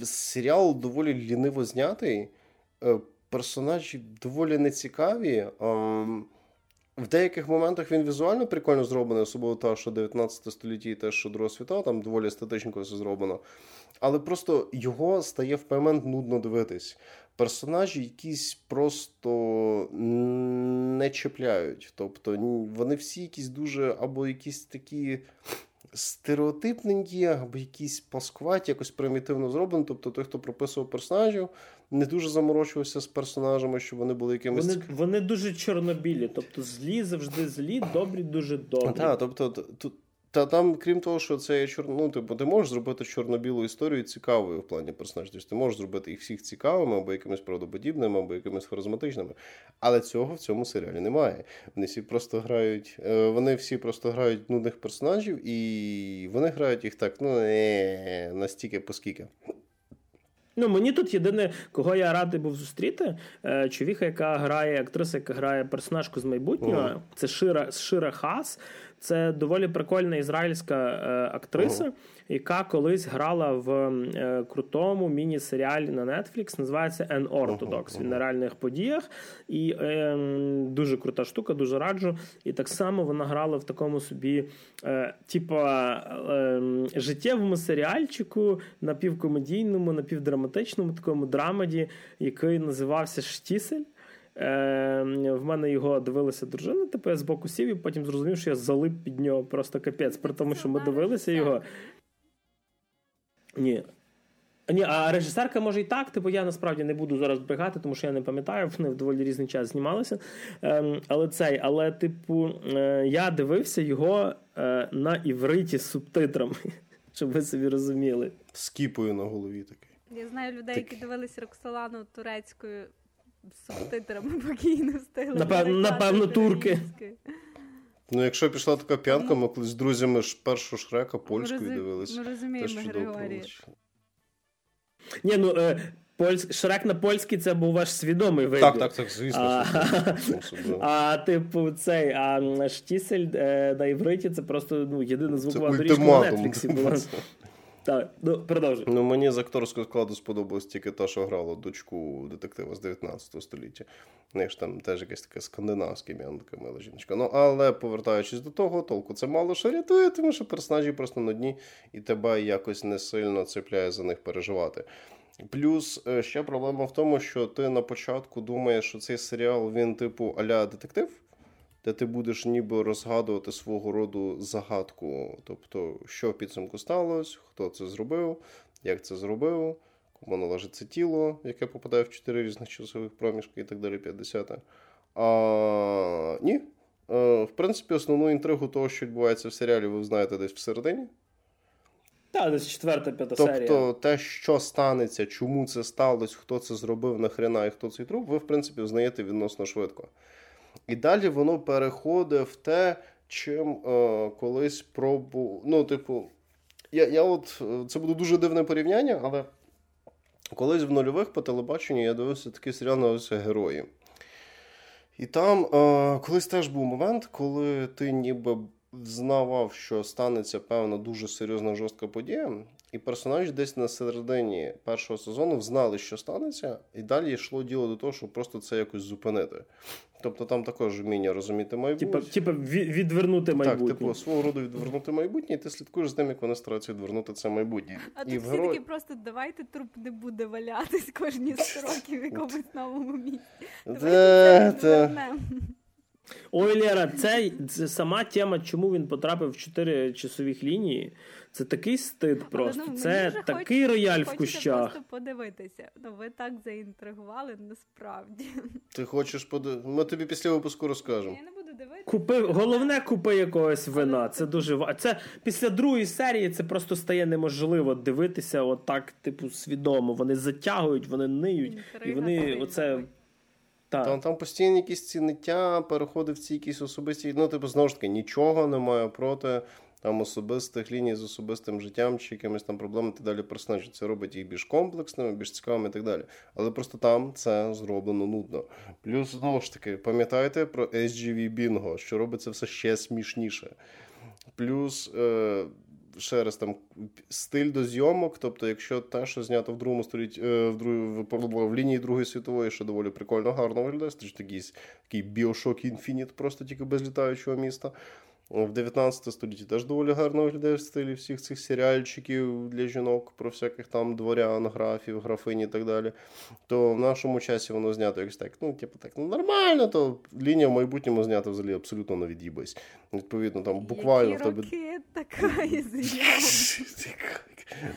Серіал доволі ліниво знятий, е, персонажі доволі нецікаві. В деяких моментах він візуально прикольно зроблений, особливо те, що 19 століття і те, що Друга світа, там доволі естетичненько все зроблено. Але просто його стає в момент нудно дивитись. Персонажі якісь просто не чіпляють. Тобто вони всі якісь дуже або якісь такі стереотипненькі, або якісь паскуваті, якось примітивно зроблені. Тобто той, хто прописував персонажів, не дуже заморочувався з персонажами, щоб вони були якимись. Вони вони дуже чорнобілі, тобто злі завжди злі, добрі дуже добрі. Так, тобто тут. Та там, крім того, що це є чор... ну, типу, ти можеш зробити чорно-білу історію цікавою в плані персонажів. Тобто ти можеш зробити їх всіх цікавими, або якимись правдоподібними, або якимись харизматичними. Але цього в цьому серіалі немає. Вони всі просто грають, е, вони всі просто грають нудних персонажів, і вони грають їх так, ну не настільки поскільки. Ну, мені тут єдине, кого я радий був зустріти, чоловіка, човіха, яка грає, актриса, яка грає персонажку з майбутнього, О. це Шира Шира Хас. Це доволі прикольна ізраїльська е, актриса, uh-huh. яка колись грала в е, крутому міні-серіалі на Netflix, називається An Orthodox. Uh-huh. Він на реальних подіях. І е, дуже крута штука, дуже раджу. І так само вона грала в такому собі, е, типа, ем, життєвому серіальчику, напівкомедійному, напівдраматичному такому драмаді, який називався Штісель. Е, В мене його дивилася дружина, типу я з боку сів, і потім зрозумів, що я залип під нього просто капець. При тому, що ми дивилися його. Ні. Ні, а режисерка може і так, типу я насправді не буду зараз бригати, тому що я не пам'ятаю, вони в доволі різний час знімалися. Ем, але цей, але, типу, е, я дивився його е, на івриті з субтитрами, щоб ви собі розуміли. З кіпою на голові такий. Я знаю людей, так. які дивились Роксолану турецькою з субтитрами покійно встигли. Напевно, напевно турки. Ну, якщо пішла така п'янка, ми колись з друзями ж першого шрека польською ми дивилися. Ми розуміємо, Григорій. Ні, ну, е, Польськ... Шрек на польський це був ваш свідомий вибір. Так, так, так, звісно. А, а типу, цей, а штісель е, на івриті це просто ну, єдина звукова доріжка на Нетфліксі була. Так, ну продовжуй. Ну мені з акторського складу сподобалось тільки та, що грала дочку детектива з 19 століття. У них ж там теж якесь таке скандинавське ім'я, така мила жіночка. Ну, але повертаючись до того, толку це мало що рятує, тому що персонажі просто на дні і тебе якось не сильно цепляє за них переживати. Плюс е, ще проблема в тому, що ти на початку думаєш, що цей серіал він, типу, аля детектив де ти будеш ніби розгадувати свого роду загадку, тобто, що в підсумку сталося, хто це зробив, як це зробив, кому належить це тіло, яке попадає в чотири різних часових проміжки і так далі, 50. А ні. В принципі, основну інтригу того, що відбувається в серіалі, ви знаєте десь всередині. Так, десь четверта, п'ята тобто, серія. Тобто, те, що станеться, чому це сталося, хто це зробив, нахрена і хто цей труп, ви, в принципі, знаєте відносно швидко. І далі воно переходить в те, чим е, колись пробу. Ну, типу, я, я от, е, це буде дуже дивне порівняння, але колись в нульових по телебаченню я дивився такий серіал називався Герої. І там е, колись теж був момент, коли ти ніби знавав, що станеться певна дуже серйозна жорстка подія, і персонажі десь на середині першого сезону знали, що станеться, і далі йшло діло до того, щоб просто це якось зупинити. Тобто там також вміння розуміти майбутнє. Типа, відвернути майбутнє. Так, типу, свого роду відвернути майбутнє, і ти слідкуєш з тим, як вони стараються відвернути це майбутнє. А і тут всі герой... таки просто давайте труп не буде валятись кожні 100 років в якомусь новому місці. Ой, Лера, це, це сама тема, чому він потрапив в чотири часових лінії. Це такий стид просто. ну, це такий хоч, рояль в кущах. просто подивитися. Ну, ви так заінтригували насправді. Ти хочеш подивитися? Ми тобі після випуску розкажемо. Я не буду дивитися. Купи, головне, купи якогось вина. Це дуже важливо. Це після другої серії це просто стає неможливо дивитися отак, типу, свідомо. Вони затягують, вони ниють. Інтрига і вони оце. Так. Там там постійно якісь ціниття, переходи в ці якісь особисті. Ну, типу, знову ж таки, нічого немає проти там особистих ліній з особистим життям чи якимись там проблемами так далі персонажі. Це робить їх більш комплексними, більш цікавими і так далі. Але просто там це зроблено нудно. Плюс, знову ж таки, пам'ятайте про SGV Bingo, що робить це все ще смішніше. Плюс. Е- Ще раз там стиль до зйомок, тобто, якщо те, що знято в другому столітті е, в друг, в лінії Другої світової, що доволі прикольно, гарно виглядає, такий такий Біошок Інфініт, просто тільки без літаючого міста. В 19 столітті теж доволі гарно виглядає в стилі всіх цих серіальчиків для жінок про всяких там дворян, графів, графині і так далі. То в нашому часі воно знято якось так. Ну, типу, так, ну нормально, то лінія в майбутньому знята взагалі абсолютно на від'їбась. Відповідно, там буквально Які в тебе. така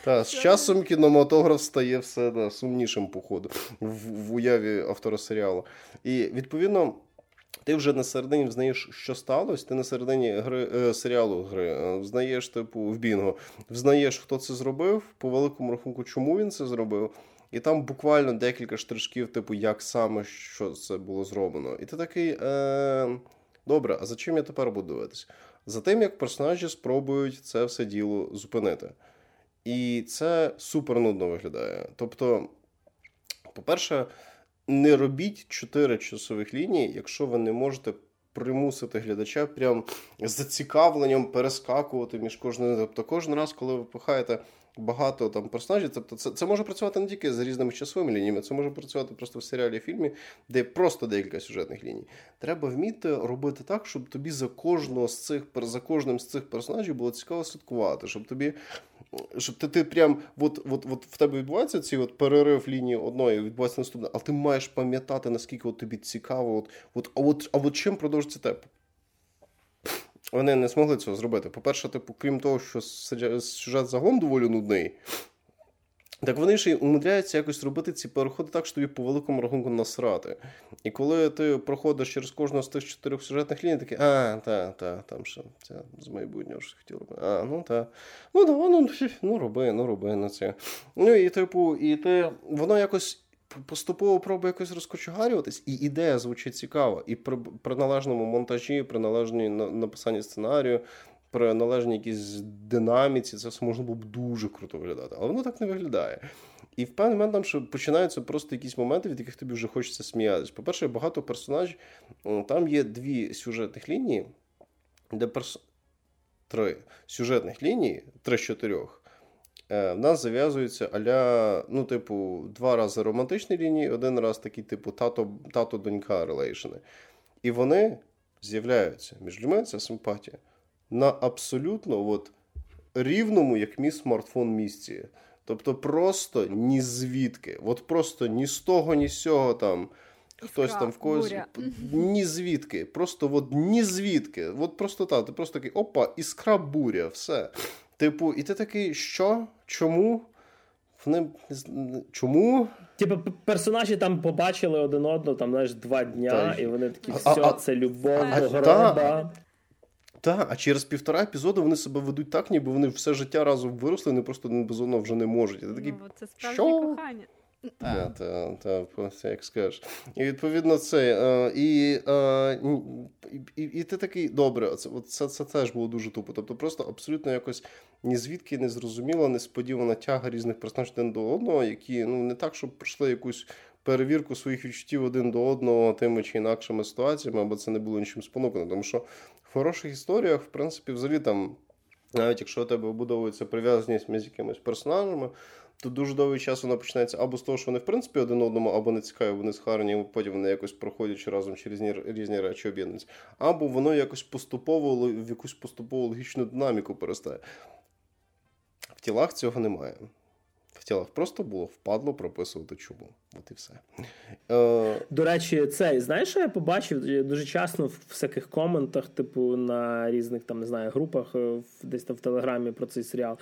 Та, з часом кінематограф стає все да, сумнішим, походу, в, в уяві автора серіалу. І відповідно. Ти вже на середині взнаєш, що сталося. Ти на середині гри е, серіалу гри е, взнаєш, типу, в Бінго, взнаєш, хто це зробив, по великому рахунку, чому він це зробив. І там буквально декілька штришків, типу, як саме що це було зроблено. І ти такий. Е, Добре, а за чим я тепер буду дивитися? За тим, як персонажі спробують це все діло зупинити. І це супер нудно виглядає. Тобто, по-перше, не робіть чотири часових лінії, якщо ви не можете примусити глядача прям зацікавленням перескакувати між кожним. Тобто кожен раз, коли ви пихаєте багато там персонажів, тобто це це може працювати не тільки з різними часовими лініями, це може працювати просто в серіалі фільмі, де просто декілька сюжетних ліній. Треба вміти робити так, щоб тобі за кожного з цих за кожним з цих персонажів було цікаво слідкувати, щоб тобі щоб ти ти прям от, от, от в тебе відбувається цей от перерив лінії одної, відбувається наступна, але ти маєш пам'ятати, наскільки от тобі цікаво, от, от, а от а от чим продовжиться те. Вони не змогли цього зробити. По-перше, типу, крім того, що сюжет загалом доволі нудний. Так вони ще й умудряються якось робити ці переходи так, що тобі по великому рахунку насрати. І коли ти проходиш через кожного з тих чотирьох сюжетних ліній, такий, а, та, та, там ще це з майбутнього що хотів робити. А, ну та. Ну да, ну, ну роби, ну роби на це. Ну і типу, і ти, воно якось. Поступово пробує якось розкочегарюватись, і ідея звучить цікаво. І при, при належному монтажі, при належній написанні сценарію, при належній якійсь динаміці, це все можна було б дуже круто виглядати. Але воно так не виглядає. І в певний момент там що починаються просто якісь моменти, від яких тобі вже хочеться сміятися. По-перше, багато персонажів. Там є дві сюжетних лінії, де перс... три сюжетних лінії, три з чотирьох. Е, в нас зав'язуються аля, ну, типу, два рази романтичні лінії, один раз такий, типу, тато, тато-донька релейшени. І вони з'являються між людьми, це симпатія на абсолютно от, рівному, як мій смартфон місці. Тобто просто ні звідки. От просто ні з того, ні з цього там. Хтось там в когось ні звідки. Просто от ні звідки. От просто так. Ти просто такий опа, іскра буря, все. Типу, і ти такий, що? Чому? Вони Чому? Типу, персонажі там побачили один одного, там, знаєш, два дня, Та, і вони такі, все, а, це любов до гроба. Так, а через півтора епізоду вони себе ведуть так, ніби вони все життя разом виросли, вони просто безумовно вже не можуть. Ти такий, ну, Це справжнє що? кохання. Так, так, так, як скажеш. І відповідно це. Е, е, і, і, і ти такий, добре, це, це, це теж було дуже тупо. Тобто просто абсолютно якось ні звідки не зрозуміла, несподівана тяга різних персонажів один до одного, які ну не так, щоб пройшли якусь перевірку своїх відчуттів один до одного тими чи інакшими ситуаціями, або це не було нічим спонукано. Тому що в хороших історіях, в принципі, взагалі там, навіть якщо у тебе вбудовується прив'язаність між якимись персонажами, то дуже довгий час вона починається або з того, що вони в принципі один одному, або не цікаві, вони схарні, потім вони якось проходять разом через різні, речі об'єднуються, або воно якось поступово в якусь поступову логічну динаміку перестає. В тілах цього немає в тілах просто було впадло прописувати чому. От і все. Е... До речі, це знаєш, що я побачив дуже часто в всяких коментах, типу на різних там не знаю групах, е, десь там в Телеграмі про цей серіал.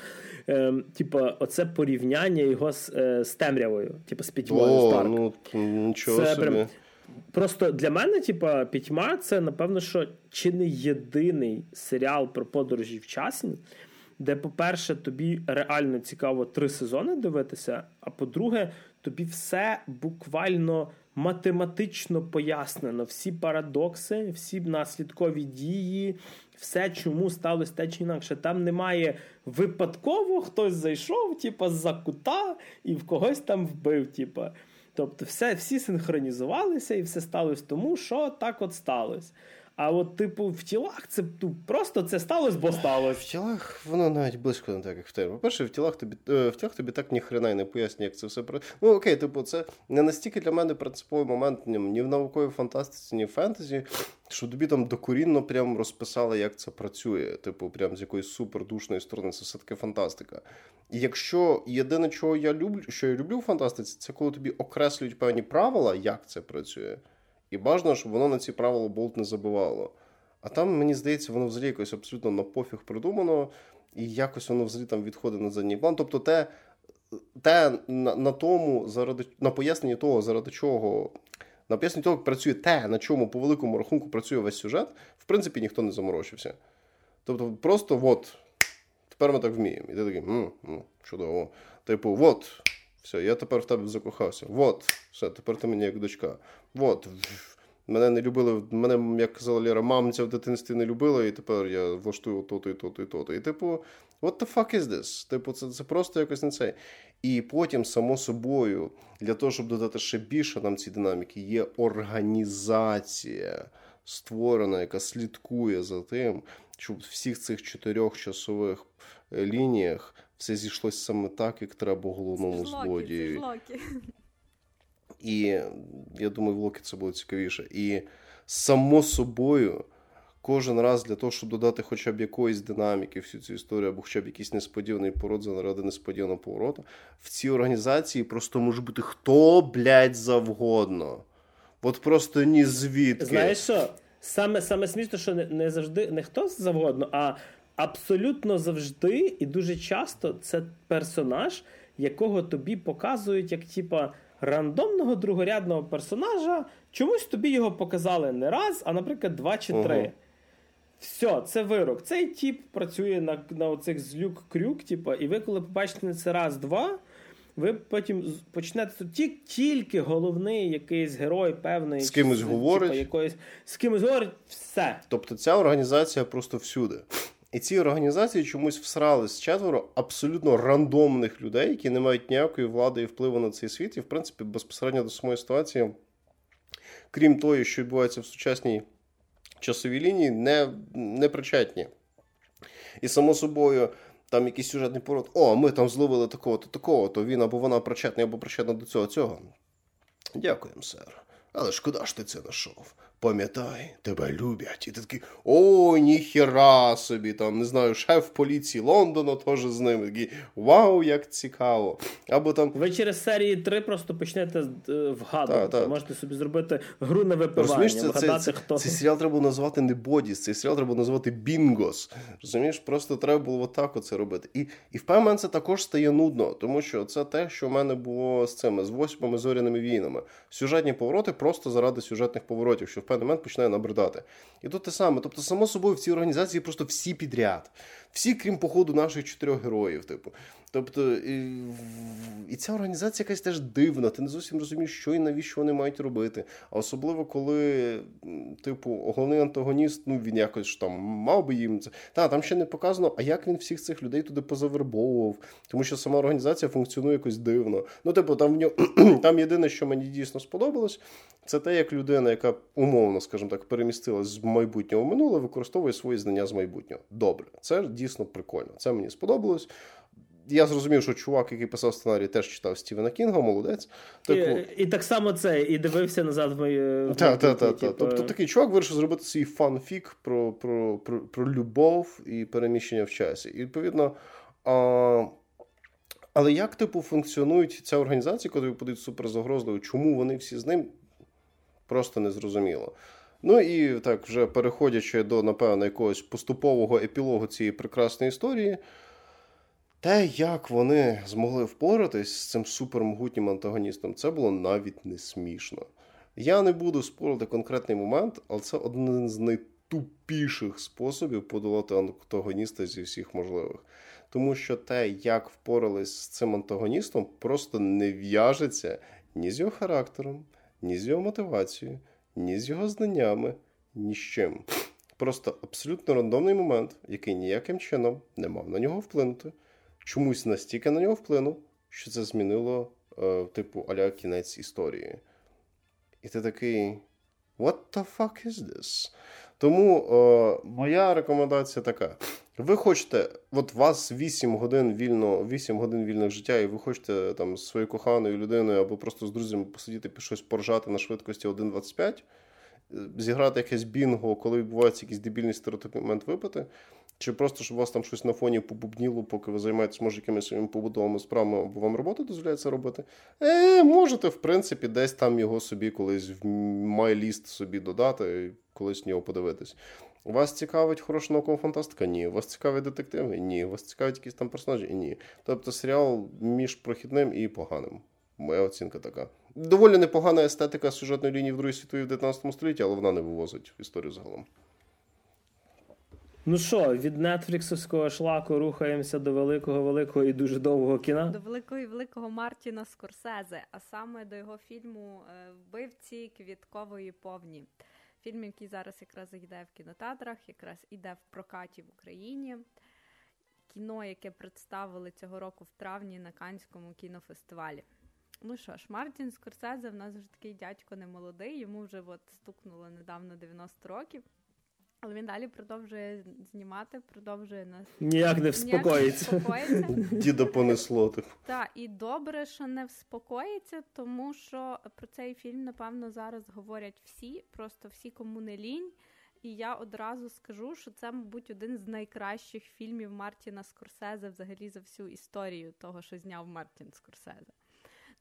Е, Типу, оце порівняння його з, е, з темрявою, типу з пітьмою. О, ну, нічого це собі. Прям... Просто для мене, типа, пітьма, це напевно, що чи не єдиний серіал про подорожі в часі, де, по-перше, тобі реально цікаво три сезони дивитися, а по-друге, тобі все буквально математично пояснено. Всі парадокси, всі наслідкові дії, все, чому сталося те чи інакше. Там немає випадково, хтось зайшов, типа, з-за кута і в когось там вбив. Типа. Тобто, все, всі синхронізувалися і все сталося тому, що так от сталося. А от, типу, в тілах це просто це сталося, бо сталося. В тілах воно навіть близько не так, як в тебе. По-перше, в тілах тобі е, в тілах тобі так ніхрена й не пояснює, як це все про. Ну окей, типу, це не настільки для мене принциповий момент ні в науковій фантастиці, ні в фентезі, що тобі там докорінно прям розписали, як це працює. Типу, прям з якоїсь супердушної сторони. Це все таки фантастика. І якщо єдине, чого я люблю, що я люблю в фантастиці, це коли тобі окреслюють певні правила, як це працює. І бажано, щоб воно на ці правила болт не забивало. А там, мені здається, воно взагалі якось абсолютно на пофіг придумано, і якось воно взагалі там відходить на задній план. Тобто, те те на, на тому, заради на поясненні того, заради чого. На поясненні того, як працює те, на чому по великому рахунку працює весь сюжет, в принципі, ніхто не заморочився. Тобто, просто от, тепер ми так вміємо. І ти такий, м чудово. Типу, от, все, я тепер в тебе закохався. Вот, все, тепер ти мені як дочка. Вот. Мене не любили, мене, як казала Ліра, мамця в дитинстві не любила, і тепер я влаштую то-то, і то-то, і то-то. І типу, what the fuck is this? Типу, це це просто якось не це. І потім, само собою, для того, щоб додати ще більше нам ці динаміки, є організація створена, яка слідкує за тим, щоб в всіх цих чотирьох часових е, лініях все зійшлося саме так, як треба головному злодію. І я думаю, в Локі це було цікавіше. І само собою, кожен раз для того, щоб додати хоча б якоїсь динаміки всю цю історію, або хоча б якийсь несподіваний пород заради несподіваного повороту, в цій організації просто може бути хто, блядь, завгодно. От просто ні звідки. Знаєш що? Саме саме смішно, що не, не завжди не хто завгодно, а абсолютно завжди і дуже часто це персонаж, якого тобі показують як типа рандомного другорядного персонажа. Чомусь тобі його показали не раз, а, наприклад, два чи три. Все, це вирок. Цей тіп працює на на оцих злюк-крюк, типу, і ви, коли побачите це раз-два, ви потім почнете ті, тільки головний якийсь герой певний. З кимось типу, говорить. Якоїсь, з кимось говорить все. Тобто ця організація просто всюди. І ці організації чомусь всрались четверо абсолютно рандомних людей, які не мають ніякої влади і впливу на цей світ, і, в принципі, безпосередньо до самої ситуації, крім того, що відбувається в сучасній часовій лінії, не, не причетні. І, само собою, там якийсь сюжетний пород, о, ми там зловили такого-то, такого-то, він або вона причетний, або причетна до цього цього. Дякуємо, сер. Але шкода ж ти це знайшов пам'ятай, тебе люблять. І ти такий, о, ніхіра собі, там, не знаю, шеф поліції Лондона теж з ними. Такий, Вау, як цікаво. Або там... Ви через серії 3 просто почнете е, вгадувати. Та, та. Можете собі зробити гру на випивання, це, вгадати, це, хто. Цей серіал треба назвати не Бодіс, цей серіал треба назвати Бінгос. Розумієш, просто треба було отак оце робити. І і в певний момент це також стає нудно, тому що це те, що в мене було з цими, з восьмими зоряними війнами. Сюжетні повороти просто заради сюжетних поворотів, що в певний момент починає набридати. І тут те саме. Тобто, само собою, в цій організації просто всі підряд, всі, крім походу, наших чотирьох героїв. Типу, Тобто, і, і ця організація якась теж дивна. Ти не зовсім розумієш, що і навіщо вони мають робити. А особливо, коли, типу, головний антагоніст, ну він якось там мав би їм це. Та, там ще не показано, а як він всіх цих людей туди позавербовував, тому що сама організація функціонує якось дивно. Ну, типу, там в нього там єдине, що мені дійсно сподобалось, це те, як людина, яка умовно, скажімо так, перемістилась з майбутнього в минуле, використовує свої знання з майбутнього. Добре, це дійсно прикольно. Це мені сподобалось я зрозумів, що чувак, який писав сценарій, теж читав Стівена Кінга, молодець. Типу... І, і так само це, і дивився назад в мої. Так, так, так. Тобто такий чувак вирішив зробити свій фанфік про про, про, про любов і переміщення в часі. І відповідно. А... Але як, типу, функціонують ця організація, коли ви подають суперзагрозливо, чому вони всі з ним? Просто незрозуміло. Ну і так, вже переходячи до, напевно, якогось поступового епілогу цієї прекрасної історії. Те, як вони змогли впоратись з цим супермогутнім антагоністом, це було навіть не смішно. Я не буду спорити конкретний момент, але це один з найтупіших способів подолати антагоніста зі всіх можливих. Тому що те, як впорались з цим антагоністом, просто не в'яжеться ні з його характером, ні з його мотивацією, ні з його знаннями, ні з чим. Просто абсолютно рандомний момент, який ніяким чином не мав на нього вплинути чомусь настільки на нього вплинув, що це змінило, е, типу, аля кінець історії. І ти такий. What the fuck is this? Тому е, моя рекомендація така. Ви хочете, от вас 8 годин вільно, 8 годин вільного життя, і ви хочете там з своєю коханою людиною або просто з друзями посидіти щось поржати на швидкості 1.25, е, зіграти якесь бінго, коли відбувається якийсь дебільний стереотипний момент випити. Чи просто щоб у вас там щось на фоні побубніло, поки ви займаєтесь, може, якимись своїми побудовими справами, або вам робота дозволяє це робити? Е, Можете, в принципі, десь там його собі колись в MyList собі додати, колись в нього подивитись. Вас цікавить хороша наукова фантастика? Ні. Вас цікавить детективи? Ні. Вас цікавить якісь там персонажі? Ні. Тобто серіал між прохідним і поганим. Моя оцінка така. Доволі непогана естетика сюжетної лінії в Другій світовій в 19 столітті, але вона не вивозить в історію загалом. Ну що, від нетфліксовського шлаку рухаємося до великого, великого і дуже довгого кіна? До великого і великого Мартіна Скорсезе, а саме до його фільму е, Вбивці квіткової повні. Фільм, який зараз якраз йде в кінотеатрах, якраз іде в прокаті в Україні. Кіно, яке представили цього року в травні на Канському кінофестивалі. Ну що ж, Мартін Скорсезе в нас вже такий дядько немолодий, йому вже от стукнуло недавно 90 років. Але він далі продовжує знімати, продовжує нас ніяк не вспокоїться. Діда понесло типу. Так, і добре, що не вспокоїться, тому що про цей фільм, напевно, зараз говорять всі, просто всі, кому не лінь. І я одразу скажу, що це, мабуть, один з найкращих фільмів Мартіна Скорсезе взагалі за всю історію того, що зняв Мартін Скорсезе.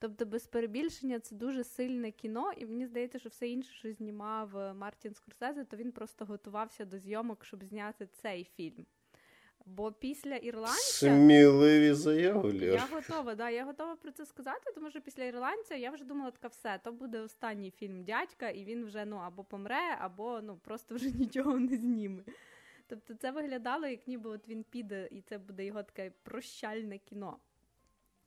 Тобто, без перебільшення це дуже сильне кіно, і мені здається, що все інше, що знімав е, Мартін Скорсезе, то він просто готувався до зйомок, щоб зняти цей фільм. Бо після ірландця сміливі заяви. Я готова, да, я готова про це сказати, тому що після ірландця я вже думала, така все, то буде останній фільм дядька, і він вже ну або помре, або ну просто вже нічого не зніме. Тобто це виглядало, як ніби от він піде, і це буде його таке прощальне кіно.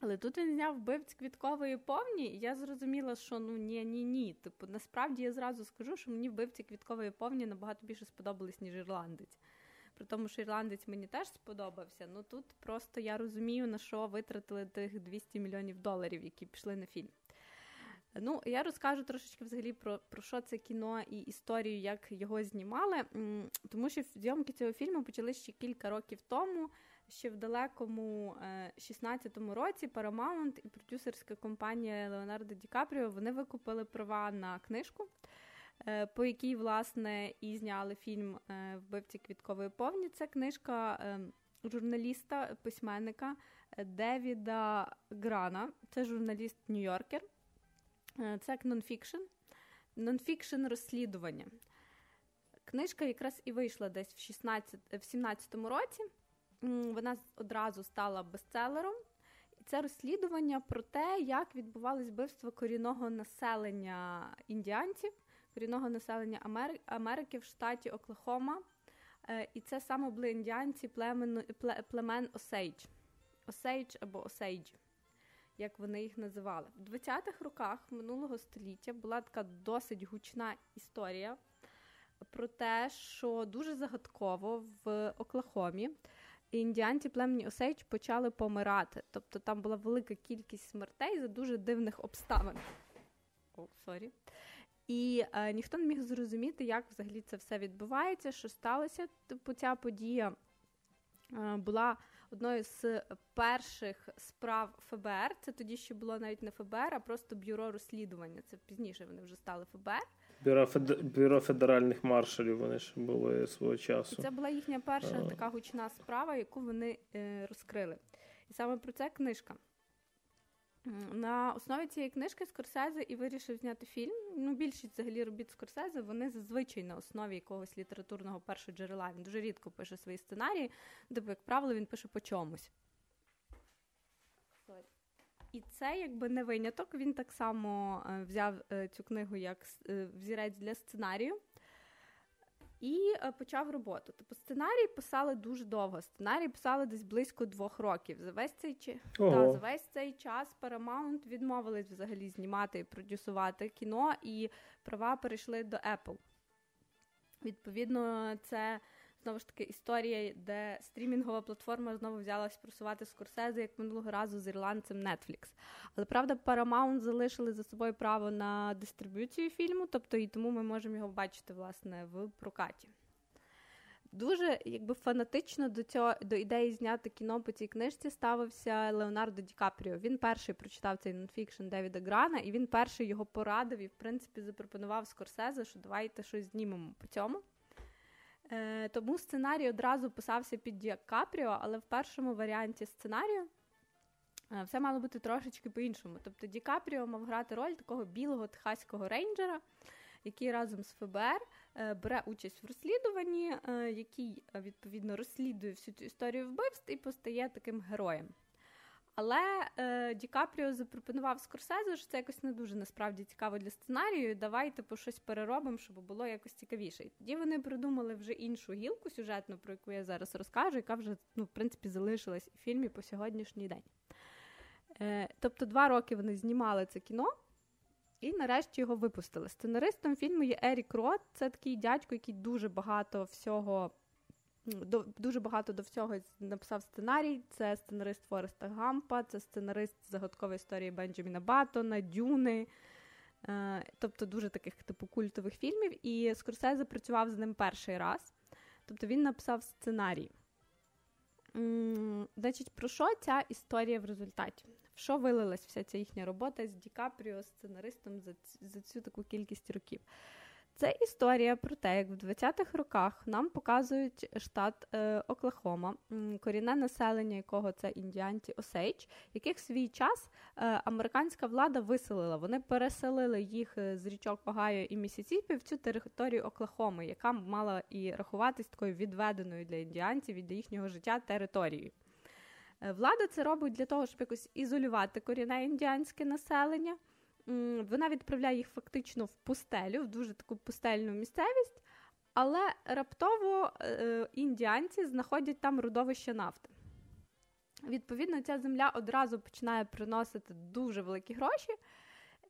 Але тут він зняв вбивць квіткової повні, і я зрозуміла, що ну ні, ні, ні. Типу, насправді я зразу скажу, що мені вбивці квіткової повні набагато більше сподобались, ніж ірландець. При тому, що ірландець мені теж сподобався. Ну тут просто я розумію, на що витратили тих 200 мільйонів доларів, які пішли на фільм. Ну, я розкажу трошечки взагалі про про що це кіно і історію, як його знімали. Тому що зйомки цього фільму почали ще кілька років тому ще в далекому 16-му е, році Paramount і продюсерська компанія Леонардо Ді Капріо вони викупили права на книжку, е, по якій, власне, і зняли фільм е, Вбивці квіткової повні. Це книжка журналіста, письменника Девіда Грана. Це журналіст Нью-Йоркер. Це як нонфікшн. Non-fiction розслідування. Книжка якраз і вийшла десь в 16, в 17-му році вона одразу стала бестселером. Це розслідування про те, як відбувалось вбивство корінного населення індіанців, корінного населення Америки в штаті Оклахома. Е, і це саме були індіанці племен, племен Осейдж. Осейдж або Осейдж, як вони їх називали. В 20-х роках минулого століття була така досить гучна історія про те, що дуже загадково в Оклахомі індіанці племені Осейдж почали помирати. Тобто там була велика кількість смертей за дуже дивних обставин. О, sorry. І е, ніхто не міг зрозуміти, як взагалі це все відбувається, що сталося. Типу, ця подія е, була одною з перших справ ФБР. Це тоді ще було навіть не ФБР, а просто бюро розслідування. Це пізніше вони вже стали ФБР. Бюро фед... бюро федеральних маршалів вони ж були свого часу. І це була їхня перша а... така гучна справа, яку вони е, розкрили. І саме про це книжка. На основі цієї книжки Скорсезе і вирішив зняти фільм. Ну, більшість взагалі робіт Скорсезе, вони зазвичай на основі якогось літературного першого джерела. Він дуже рідко пише свої сценарії, тобто, як правило, він пише по чомусь. І це якби не виняток. Він так само е, взяв е, цю книгу як е, взірець для сценарію і почав роботу. Тобто сценарій писали дуже довго. Сценарій писали десь близько двох років. За весь цей чи... Та, за весь цей час Paramount відмовились взагалі знімати і продюсувати кіно, і права перейшли до Apple. Відповідно, це знову ж таки історія, де стрімінгова платформа знову взялась просувати Скорсезе, як минулого разу з ірландцем Netflix. Але правда, Paramount залишили за собою право на дистриб'юцію фільму, тобто і тому ми можемо його бачити власне в прокаті. Дуже якби фанатично до цього до ідеї зняти кіно по цій книжці ставився Леонардо Ді Капріо. Він перший прочитав цей нонфікшн Девіда Грана, і він перший його порадив і, в принципі, запропонував Скорсезе, що давайте щось знімемо по цьому. Е, Тому сценарій одразу писався під Ді Капріо, але в першому варіанті сценарію е, все мало бути трошечки по-іншому. Тобто Ді Капріо мав грати роль такого білого техаського рейнджера, який разом з ФБР е, бере участь в розслідуванні, е, який відповідно розслідує всю цю історію вбивств і постає таким героєм. Але е, Ді Капріо запропонував Скорсезе, що це якось не дуже насправді цікаво для сценарію. Давайте по щось переробимо, щоб було якось цікавіше. І тоді вони придумали вже іншу гілку сюжетну, про яку я зараз розкажу, яка вже ну, в принципі залишилась в фільмі по сьогоднішній день. Е, Тобто, два роки вони знімали це кіно. І нарешті його випустили. Сценаристом фільму є Ерік Рот. Це такий дядько, який дуже багато всього дуже багато до всього написав сценарій. Це сценарист Фореста Гампа, це сценарист загадкової історії Бенджаміна Баттона, Дюни. Е, тобто дуже таких типу культових фільмів. І Скорсезе працював з ним перший раз. Тобто він написав сценарій. Значить, про що ця історія в результаті? В що вилилась вся ця їхня робота з Ді Капріо, сценаристом за, за цю таку кількість років? Це історія про те, як в 20-х роках нам показують штат е, Оклахома, корінне населення якого це індіанці Осейч, яких в свій час е, американська влада виселила. Вони переселили їх е, з річок Огайо і Місісіпі в цю територію Оклахоми, яка мала і рахуватись такою відведеною для індіанців і для їхнього життя територією. Е, влада це робить для того, щоб якось ізолювати корінне індіанське населення вона відправляє їх фактично в пустелю, в дуже таку пустельну місцевість, але раптово е, індіанці знаходять там родовище нафти. Відповідно, ця земля одразу починає приносити дуже великі гроші.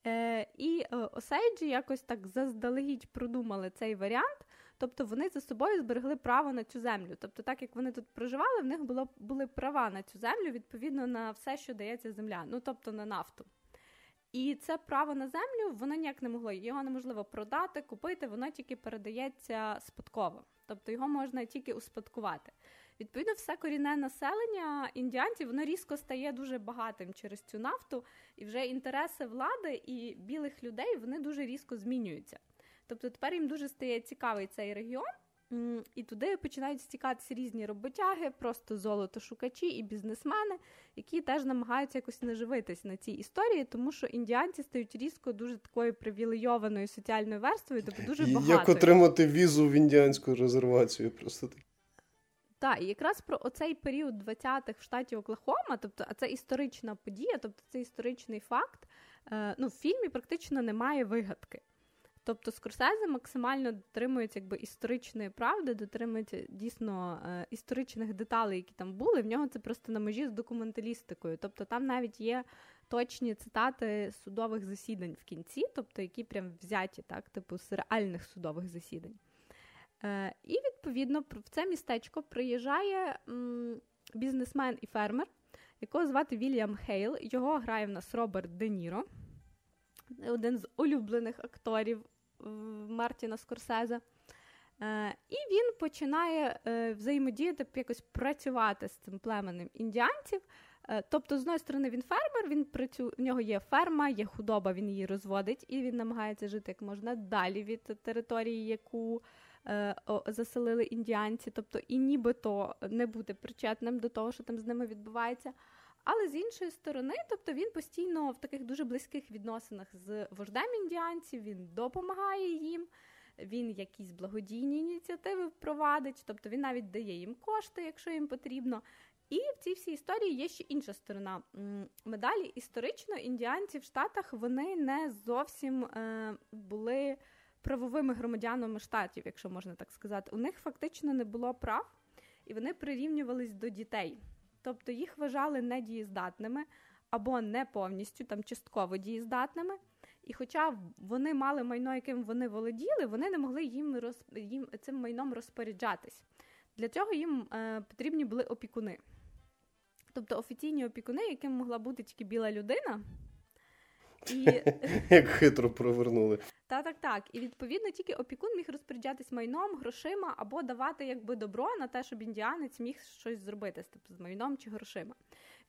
Е, І е, Осейджі якось так заздалегідь продумали цей варіант. Тобто вони за собою зберегли право на цю землю. Тобто, так як вони тут проживали, в них було були права на цю землю відповідно на все, що дається земля, ну тобто на нафту. І це право на землю воно ніяк не могло. Його неможливо продати, купити, воно тільки передається спадково. Тобто його можна тільки успадкувати. Відповідно, все корінне населення індіанців воно різко стає дуже багатим через цю нафту, і вже інтереси влади і білих людей вони дуже різко змінюються. Тобто тепер їм дуже стає цікавий цей регіон. І туди починають стікатися різні роботяги, просто золотошукачі і бізнесмени, які теж намагаються якось наживитись на цій історії, тому що індіанці стають різко дуже такою привілейованою соціальною верствою, тобто дуже багато. Як отримати візу в індіанську резервацію? Просто так. Так, і якраз про оцей період 20-х в штаті Оклахома, тобто, а це історична подія, тобто це історичний факт. Е, ну, В фільмі практично немає вигадки. Тобто Скорсезе максимально дотримується якби історичної правди, дотримується дійсно е, історичних деталей, які там були. В нього це просто на межі з документалістикою. Тобто там навіть є точні цитати судових засідань в кінці, тобто які прям взяті, так, типу з реальних судових засідань. Е, І відповідно в це містечко приїжджає м, бізнесмен і фермер, якого звати Вільям Хейл. Його грає в нас Роберт Де Ніро, один з улюблених акторів Мартіна Скорсезе. Е, І він починає е, взаємодіяти, якось працювати з цим племенем індіанців. Е, тобто, з одної сторони, він фермер, він працює, в нього є ферма, є худоба, він її розводить, і він намагається жити як можна далі від території, яку заселили індіанці, тобто і нібито не бути причетним до того, що там з ними відбувається. Але з іншої сторони, тобто він постійно в таких дуже близьких відносинах з вождем індіанців, він допомагає їм, він якісь благодійні ініціативи впровадить, тобто він навіть дає їм кошти, якщо їм потрібно. І в цій всій історії є ще інша сторона медалі. Історично індіанці в Штатах вони не зовсім е, були правовими громадянами штатів, якщо можна так сказати. У них фактично не було прав, і вони прирівнювались до дітей. Тобто їх вважали недієздатними або не повністю там частково дієздатними. І хоча вони мали майно, яким вони володіли, вони не могли їм роз, їм цим майном розпоряджатись. Для цього їм е, потрібні були опікуни. Тобто офіційні опікуни, яким могла бути тільки біла людина. І... Як хитро провернули. Так, так, так. І відповідно тільки опікун міг розпоряджатись майном, грошима або давати якби добро на те, щоб індіанець міг щось зробити тобто, з майном чи грошима.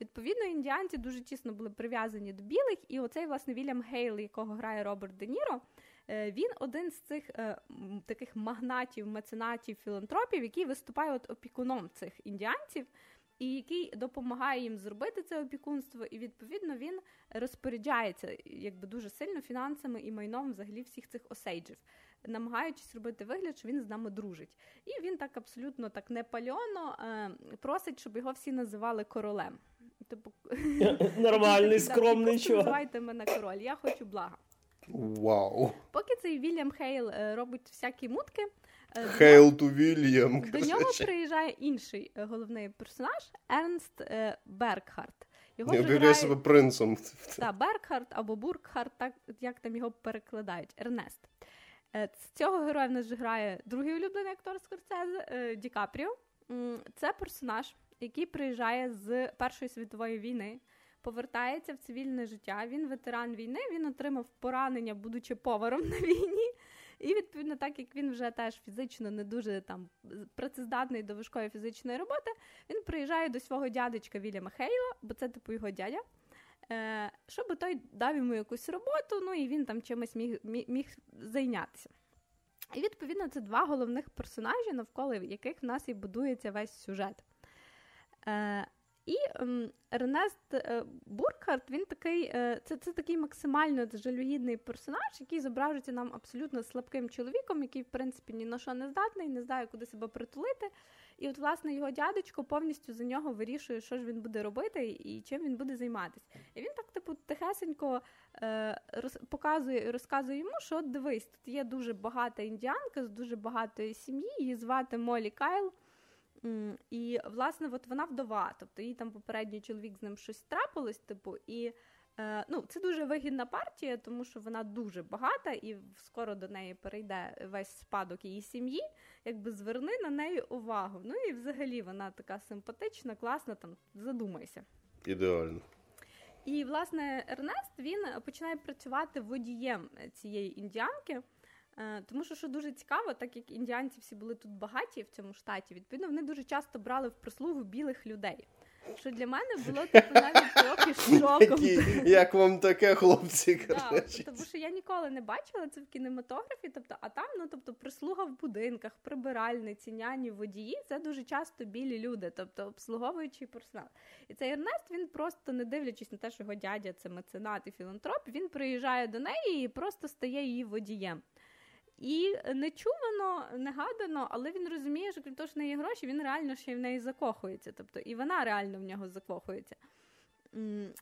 Відповідно, індіанці дуже тісно були прив'язані до білих, і оцей власне Вільям Гейл, якого грає Роберт Де Ніро, е, він один з цих е, таких магнатів, меценатів, філантропів, який виступає от опікуном цих індіанців і який допомагає їм зробити це опікунство, і відповідно він розпоряджається якби дуже сильно фінансами і майном взагалі всіх цих осейджів, намагаючись робити вигляд, що він з нами дружить. І він так абсолютно так непальоно е, просить, щоб його всі називали королем. Типу нормальний, скромний чувак. Називайте мене король, я хочу блага. Вау. Поки цей Вільям Хейл е, робить всякі мутки. Хейл ту Вільям. До нього приїжджає інший е, головний персонаж Ернст е, Бергхарт. Його Я грає... себе принцем. Так, Бергхарт або Бургхарт, так як там його перекладають, Ернест. Е, з цього героя в нас грає другий улюблений актор Скорсезе Ді Капріо. Це персонаж, який приїжджає з Першої світової війни, повертається в цивільне життя. Він ветеран війни, він отримав поранення, будучи поваром на війні. І відповідно, так як він вже теж фізично не дуже там працездатний до важкої фізичної роботи, він приїжджає до свого дядечка Вільяма Хейла, бо це типу його дядя. Е, щоб той дав йому якусь роботу, ну і він там чимось міг міг, міг зайнятися. І відповідно це два головних персонажі, навколо яких в нас і будується весь сюжет. І ем, Ернест е, Буркхарт, він такий, е, це це такий максимально жалюгідний персонаж, який зображується нам абсолютно слабким чоловіком, який, в принципі, ні на що не здатний, не знає, куди себе притулити. І от, власне, його дядечко повністю за нього вирішує, що ж він буде робити і чим він буде займатися. І він так, типу, тихесенько е, роз, показує і розказує йому, що дивись, тут є дуже багата індіанка з дуже багатої сім'ї, її звати Молі Кайл. І, власне, от вона вдова, тобто їй там попередній чоловік з ним щось трапилось, типу, і е, ну, це дуже вигідна партія, тому що вона дуже багата, і скоро до неї перейде весь спадок її сім'ї. Якби зверни на неї увагу. Ну і взагалі вона така симпатична, класна, там задумайся. Ідеально. І, власне, Ернест він починає працювати водієм цієї індіанки. Е, тому що що дуже цікаво, так як індіанці всі були тут багаті в цьому штаті, відповідно, вони дуже часто брали в прислугу білих людей. Що для мене було типу, навіть трохи шоком. Як вам таке, хлопці? Да, тому що я ніколи не бачила це в кінематографі. Тобто, а там, ну тобто, прислуга в будинках, прибиральниці, няні, водії це дуже часто білі люди, тобто обслуговуючий персонал. І цей Ернест він просто не дивлячись на те, що його дядя це меценат і філантроп, він приїжджає до неї і просто стає її водієм. І нечувано, негадано, але він розуміє, що крім того, що в неї гроші, він реально ще й в неї закохується. Тобто і вона реально в нього закохується.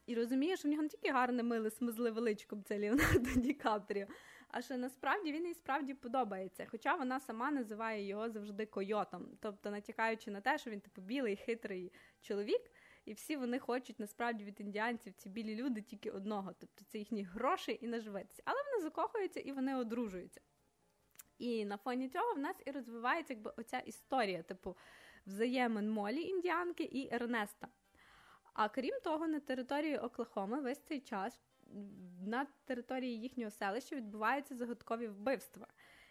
І розуміє, що в нього не тільки гарне, миле, смизливе личко, це Леонардо Ді Капріо, а що насправді він їй справді подобається. Хоча вона сама називає його завжди койотом, тобто натякаючи на те, що він типу білий, хитрий чоловік, і всі вони хочуть насправді від індіанців ці білі люди тільки одного, тобто це їхні гроші і наживитися. Але вони закохуються і вони одружуються. І на фоні цього в нас і розвивається якби оця історія, типу взаємин Молі індіанки і Ернеста. А крім того, на території Оклахоми весь цей час на території їхнього селища відбуваються загадкові вбивства.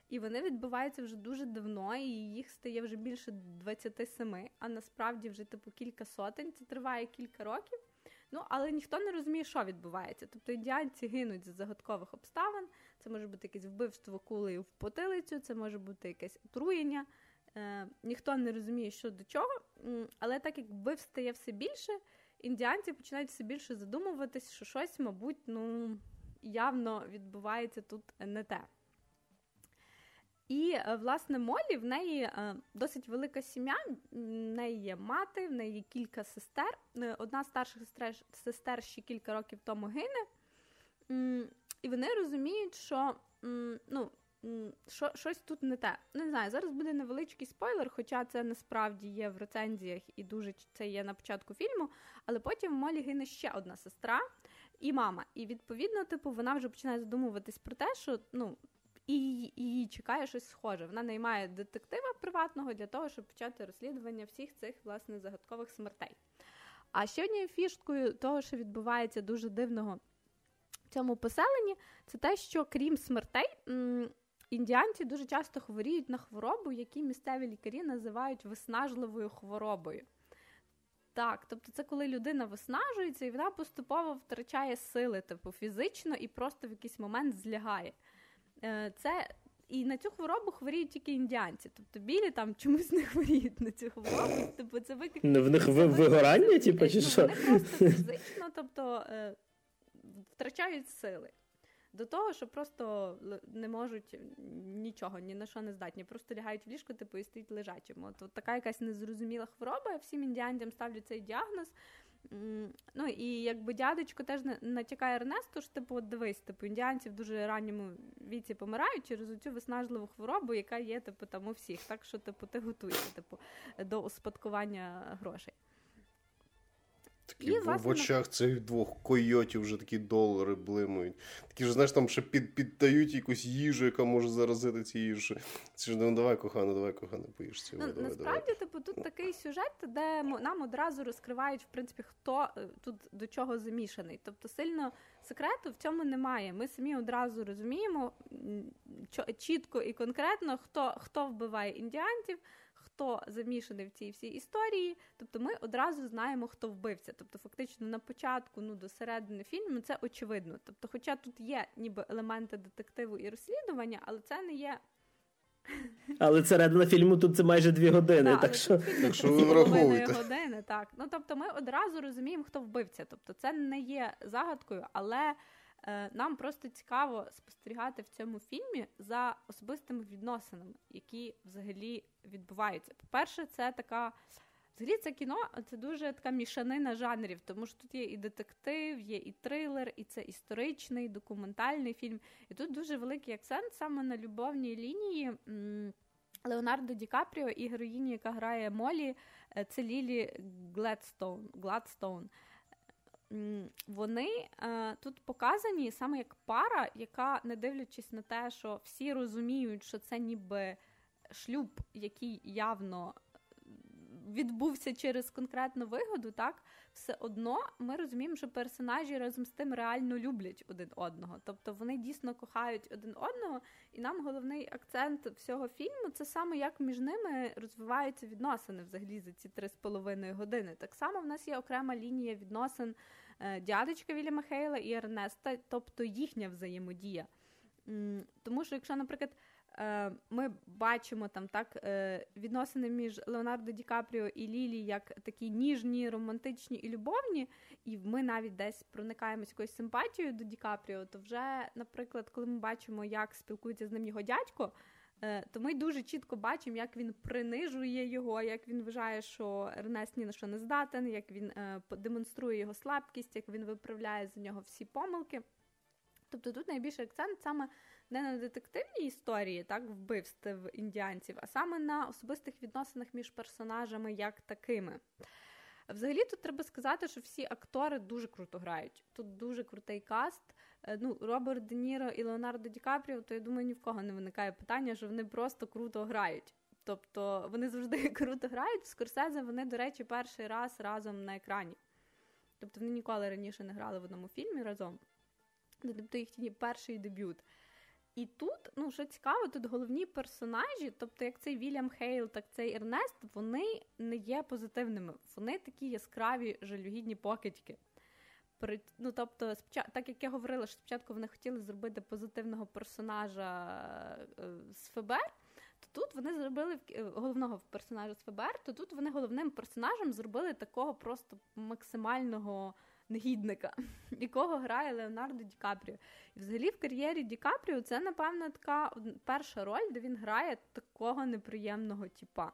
І вони відбуваються вже дуже давно, і їх стає вже більше 27, а насправді вже типу кілька сотень. Це триває кілька років. Ну, але ніхто не розуміє, що відбувається. Тобто індіанці гинуть з загадкових обставин. Це може бути якесь вбивство кулею в потилицю, це може бути якесь отруєння. Е, Ніхто не розуміє, що до чого. Але так як вбивств стає все більше, індіанці починають все більше задумуватись, що щось, мабуть, ну, явно відбувається тут не те. І, е, власне, Молі в неї е, досить велика сім'я, в неї є мати, в неї є кілька сестер. Е, одна з старших сестер, ще кілька років тому гине. І вони розуміють, що ну, що, щось тут не те. Не знаю, зараз буде невеличкий спойлер, хоча це насправді є в рецензіях і дуже це є на початку фільму. Але потім в Молі гине ще одна сестра і мама. І відповідно, типу, вона вже починає задумуватись про те, що ну. І її чекає щось схоже. Вона наймає детектива приватного для того, щоб почати розслідування всіх цих власне загадкових смертей. А ще однією фішкою того, що відбувається дуже дивного в цьому поселенні, це те, що крім смертей, індіанці дуже часто хворіють на хворобу, які місцеві лікарі називають виснажливою хворобою. Так, тобто це коли людина виснажується і вона поступово втрачає сили, типу фізично, і просто в якийсь момент злягає. Е, це і на цю хворобу хворіють тільки індіанці. Тобто білі там чомусь не хворіють на цю хворобу. Тобто це вик... Ну, в них ви, вигорання, типу, чи ну, що? Вони просто фізично, тобто е, втрачають сили. До того, що просто не можуть нічого, ні на що не здатні. Просто лягають в ліжко, типу, і стоїть лежачим. От, от така якась незрозуміла хвороба. Всім індіанцям ставлять цей діагноз. Ну і якби дядечко теж натякає Ернесту, що типу, от дивись, типу, індіанці в дуже ранньому віці помирають через цю виснажливу хворобу, яка є типу, там у всіх. Так що типу, ти готуйся типу, до успадкування грошей. Такі і, в, власне, в очах цих двох койотів вже такі долари блимають. Такі ж, знаєш, там ще під, піддають якусь їжу, яка може заразити ці їжі. Це ж ну давай, кохана, давай, кохана, поїж. Ну, давай, Насправді, давай. типу, тут такий сюжет, де нам одразу розкривають, в принципі, хто е, тут до чого замішаний. Тобто сильно секрету в цьому немає. Ми самі одразу розуміємо чітко і конкретно, хто, хто вбиває індіанців хто замішаний в цій всій історії. Тобто ми одразу знаємо, хто вбивця. Тобто, фактично, на початку, ну до середини фільму це очевидно. Тобто, хоча тут є ніби елементи детективу і розслідування, але це не є. Але середина фільму тут це майже дві години. Да, так що так що ви враховуєте. години, так. Ну тобто, ми одразу розуміємо, хто вбивця. Тобто, це не є загадкою, але нам просто цікаво спостерігати в цьому фільмі за особистими відносинами, які взагалі відбуваються. По-перше, це така. Взагалі, це кіно це дуже така мішанина жанрів, тому що тут є і детектив, є і трилер, і це історичний, документальний фільм. І тут дуже великий акцент саме на любовній лінії. Леонардо Ді Капріо і героїні, яка грає Молі, е, це Лілі Гладстоун. Гладстоун вони е, тут показані саме як пара, яка, не дивлячись на те, що всі розуміють, що це ніби шлюб, який явно відбувся через конкретну вигоду, так все одно ми розуміємо, що персонажі разом з тим реально люблять один одного. Тобто вони дійсно кохають один одного, і нам головний акцент всього фільму це саме як між ними розвиваються відносини взагалі за ці три з половиною години. Так само в нас є окрема лінія відносин е, дядечка Вільяма Хейла і Ернеста, тобто їхня взаємодія. Тому що, якщо, наприклад, ми бачимо там так е, відносини між Леонардо Ді Капріо і Лілі як такі ніжні, романтичні і любовні, і ми навіть десь проникаємось якоюсь симпатією до Ді Капріо, то вже, наприклад, коли ми бачимо, як спілкується з ним його дядько. Е, то ми дуже чітко бачимо, як він принижує його, як він вважає, що Ернест ні на що не здатен, як він демонструє його слабкість, як він виправляє за нього всі помилки. Тобто тут найбільший акцент саме не на детективній історії, так, вбивств індіанців, а саме на особистих відносинах між персонажами як такими. Взагалі, тут треба сказати, що всі актори дуже круто грають. Тут дуже крутий каст. Е, ну, Роберт Де Ніро і Леонардо Ді Капріо, то я думаю, ні в кого не виникає питання, що вони просто круто грають. Тобто вони завжди круто грають. В Скорсезе вони, до речі, перший раз разом на екрані. Тобто вони ніколи раніше не грали в одному фільмі разом. Тобто їхній перший дебют. І тут, ну що цікаво, тут головні персонажі, тобто як цей Вільям Хейл, так цей Ернест, вони не є позитивними. Вони такі яскраві, жалюгідні покидьки. Ну, тобто, так як я говорила, що спочатку вони хотіли зробити позитивного персонажа е, з ФБР, то тут вони зробили е, головного персонажа з ФБР, то тут вони головним персонажем зробили такого просто максимального негідника, якого грає Леонардо Ді Капріо. І взагалі в кар'єрі Ді Капріо це, напевно, така перша роль, де він грає такого неприємного типа.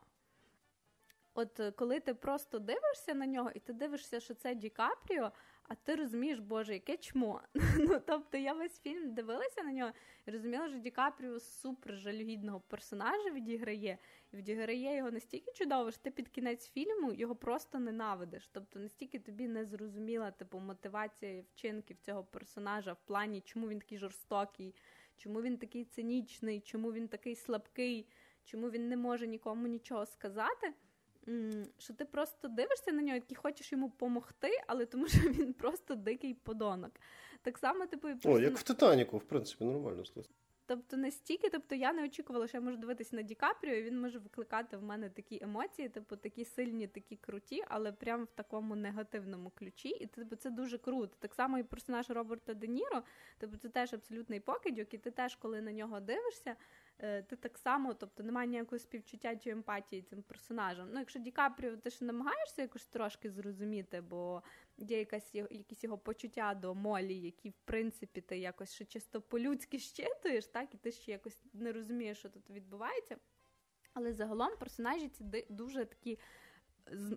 От е, коли ти просто дивишся на нього, і ти дивишся, що це Ді Капріо, а ти розумієш, Боже, яке чмо. Ну, Тобто я весь фільм дивилася на нього і розуміла, що Ді Капріо супер жалюгідного персонажа відіграє, відіграє його настільки чудово, що ти під кінець фільму його просто ненавидиш. Тобто настільки тобі не зрозуміла типу, мотивація вчинків цього персонажа в плані, чому він такий жорстокий, чому він такий цинічний, чому він такий слабкий, чому він не може нікому нічого сказати що ти просто дивишся на нього і хочеш йому допомогти, але тому що він просто дикий подонок. Так само, типу, О, як в Титаніку, в принципі, нормально. Тобто настільки, тобто я не очікувала, що я можу дивитися на Ді Капріо, і він може викликати в мене такі емоції, типу такі сильні, такі круті, але прямо в такому негативному ключі. І типу, це дуже круто. Так само і персонаж Роберта Де Ніро, тобто це теж абсолютний покидьок, і ти теж, коли на нього дивишся, Е, ти так само, тобто немає ніякої співчуття чи емпатії цим персонажам. Ну, якщо Ді Капріо, ти ж намагаєшся якось трошки зрозуміти, бо є якась якісь його почуття до Молі, які, в принципі, ти якось ще чисто по-людськи щитуєш, так, і ти ще якось не розумієш, що тут відбувається. Але загалом персонажі ці дуже такі.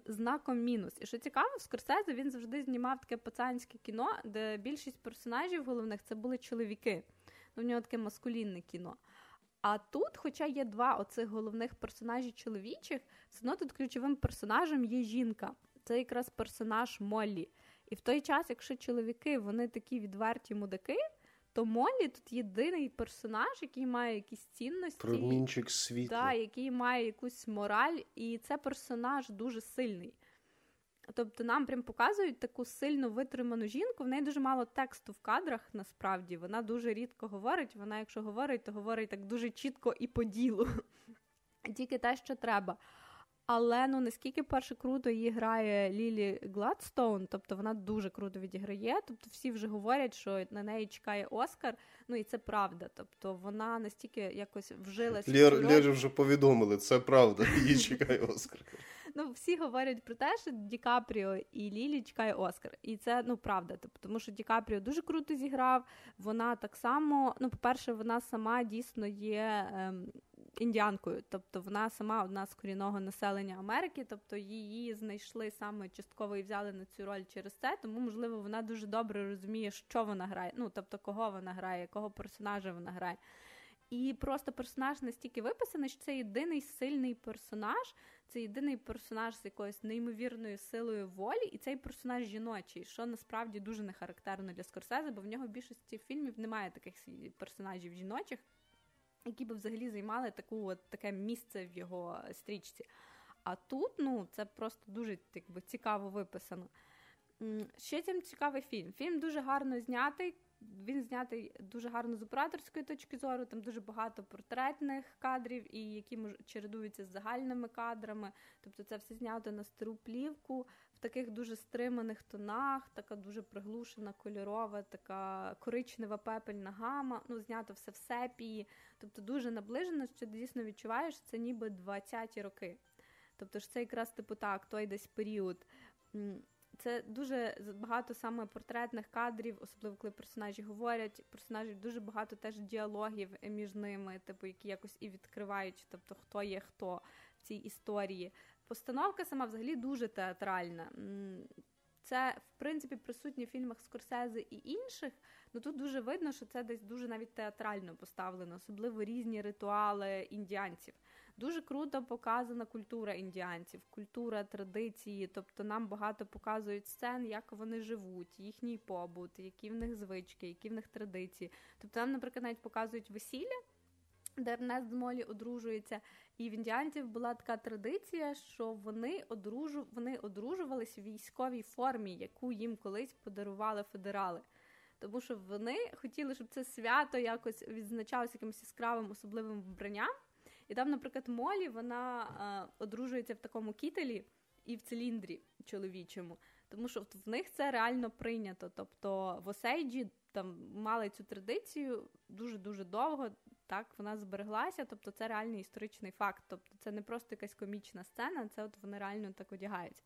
Знаком мінус. І що цікаво, в Скорсезе він завжди знімав таке пацанське кіно, де більшість персонажів головних це були чоловіки. Ну, в нього таке маскулінне кіно. А тут, хоча є два оцих головних персонажі чоловічих, все одно тут ключовим персонажем є жінка. Це якраз персонаж Моллі. І в той час, якщо чоловіки вони такі відверті мудаки, то Моллі тут єдиний персонаж, який має якісь цінності, Промінчик світла. Да, який має якусь мораль, і це персонаж дуже сильний. Тобто нам прям показують таку сильно витриману жінку. В неї дуже мало тексту в кадрах, насправді. Вона дуже рідко говорить. Вона, якщо говорить, то говорить так дуже чітко і по ділу. Тільки те, що треба. Але ну наскільки перше круто її грає Лілі Гладстоун, тобто вона дуже круто відіграє. Тобто всі вже говорять, що на неї чекає Оскар. Ну і це правда. Тобто вона настільки якось вжилася. Лєр, Лєрі вже повідомили, це правда. Її чекає Оскар. Ну, всі говорять про те, що Ді Капріо і Лілі чекає Оскар. І це ну правда. Тобто, тому що Ді Капріо дуже круто зіграв. Вона так само, ну, по-перше, вона сама дійсно є. Ем, індіанкою, тобто вона сама одна з корінного населення Америки, тобто її знайшли саме частково і взяли на цю роль через це, тому можливо вона дуже добре розуміє, що вона грає. Ну тобто, кого вона грає, якого персонажа вона грає. І просто персонаж настільки виписаний, що це єдиний сильний персонаж, це єдиний персонаж з якоюсь неймовірною силою волі, і цей персонаж жіночий, що насправді дуже не характерно для Скорсезе, бо в нього в більшості фільмів немає таких персонажів жіночих які би взагалі займали таку от, таке місце в його стрічці. А тут ну, це просто дуже якби, цікаво виписано. Ще цим цікавий фільм. Фільм дуже гарно знятий. Він знятий дуже гарно з операторської точки зору. Там дуже багато портретних кадрів, і які чередуються з загальними кадрами. Тобто, це все знято на стару плівку таких дуже стриманих тонах, така дуже приглушена, кольорова, така коричнева пепельна гама. Ну, знято все в сепії. Тобто дуже наближено, що дійсно відчуваєш, це ніби 20-ті роки. Тобто ж це якраз типу так, той десь період. Це дуже багато саме портретних кадрів, особливо коли персонажі говорять. Персонажів дуже багато теж діалогів між ними, типу, які якось і відкривають, тобто хто є хто в цій історії. Постановка сама взагалі дуже театральна. це в принципі присутнє в фільмах Скорсезе і інших. Ну тут дуже видно, що це десь дуже навіть театрально поставлено, особливо різні ритуали індіанців. Дуже круто показана культура індіанців, культура традиції. Тобто нам багато показують сцен, як вони живуть, їхній побут, які в них звички, які в них традиції. Тобто нам, наприклад, навіть показують весілля. Де Ернест з Молі одружується, і в індіанців була така традиція, що вони одружу вони одружувались в військовій формі, яку їм колись подарували федерали. Тому що вони хотіли, щоб це свято якось відзначалося якимось яскравим особливим вбранням. І там, наприклад, Молі вона а, одружується в такому кітелі і в циліндрі чоловічому, тому що в них це реально прийнято. Тобто в Осейджі там мали цю традицію дуже дуже довго. Так, вона збереглася, тобто це реальний історичний факт. Тобто це не просто якась комічна сцена, це от вони реально так одягаються.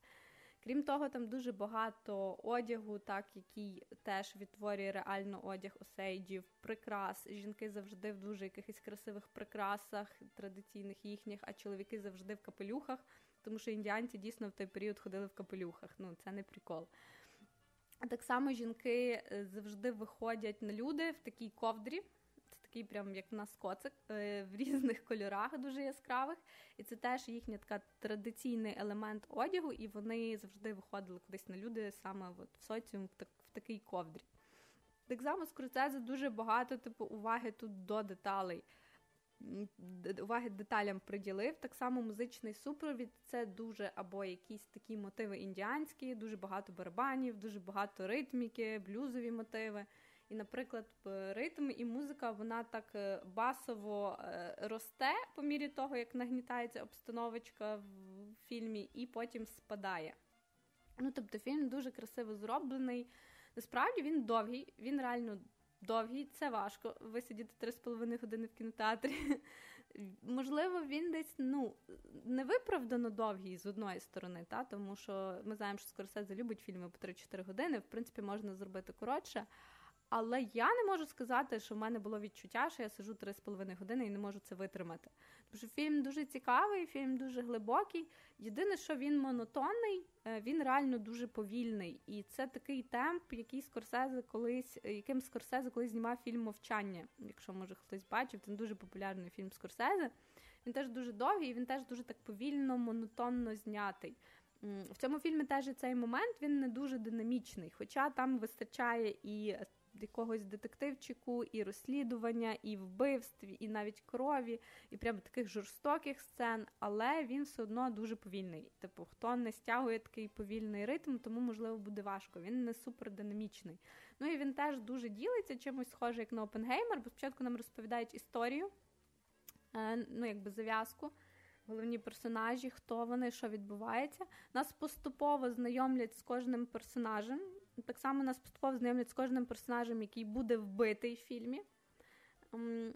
Крім того, там дуже багато одягу, так який теж відтворює реально одяг осейджів, прикрас. Жінки завжди в дуже якихось красивих прикрасах, традиційних їхніх, а чоловіки завжди в капелюхах, тому що індіанці дійсно в той період ходили в капелюхах. Ну це не прикол. Так само жінки е, завжди виходять на люди в такій ковдрі такий, прям як в нас коцик е, в різних кольорах, дуже яскравих. І це теж їхній така традиційний елемент одягу, і вони завжди виходили кудись на люди саме от в соціум в, так, в такий ковдрі. Так само з Скорсезе дуже багато типу уваги тут до деталей. Уваги деталям приділив. Так само музичний супровід це дуже або якісь такі мотиви індіанські, дуже багато барабанів, дуже багато ритміки, блюзові мотиви. І, наприклад, ритм і музика вона так е, басово е, росте по мірі того, як нагнітається обстановочка в фільмі, і потім спадає. Ну, тобто, фільм дуже красиво зроблений. Насправді він довгий, він реально довгий, це важко висидіти 3,5 години в кінотеатрі. Можливо, він десь ну, невиправдано довгий з одної сторони, та? тому що ми знаємо, що Скорсезе любить фільми по 3-4 години, в принципі, можна зробити коротше. Але я не можу сказати, що в мене було відчуття, що я сижу 3,5 години і не можу це витримати. Тому що фільм дуже цікавий, фільм дуже глибокий. Єдине, що він монотонний, е, він реально дуже повільний. І це такий темп, який Скорсезе колись, яким Скорсезе колись знімав фільм Мовчання. Якщо може хтось бачив, це дуже популярний фільм Скорсезе. Він теж дуже довгий, він теж дуже так повільно, монотонно знятий. В цьому фільмі теж цей момент він не дуже динамічний, хоча там вистачає і якогось детективчику, і розслідування, і вбивств, і навіть крові, і прямо таких жорстоких сцен, але він все одно дуже повільний. Типу, хто не стягує такий повільний ритм, тому можливо буде важко. Він не супердинамічний. Ну і він теж дуже ділиться чимось схоже, як на Опенгеймер, бо спочатку нам розповідають історію, е, ну якби зав'язку. Головні персонажі, хто вони, що відбувається. Нас поступово знайомлять з кожним персонажем, так само нас поступово знайомлять з кожним персонажем, який буде вбитий в фільмі.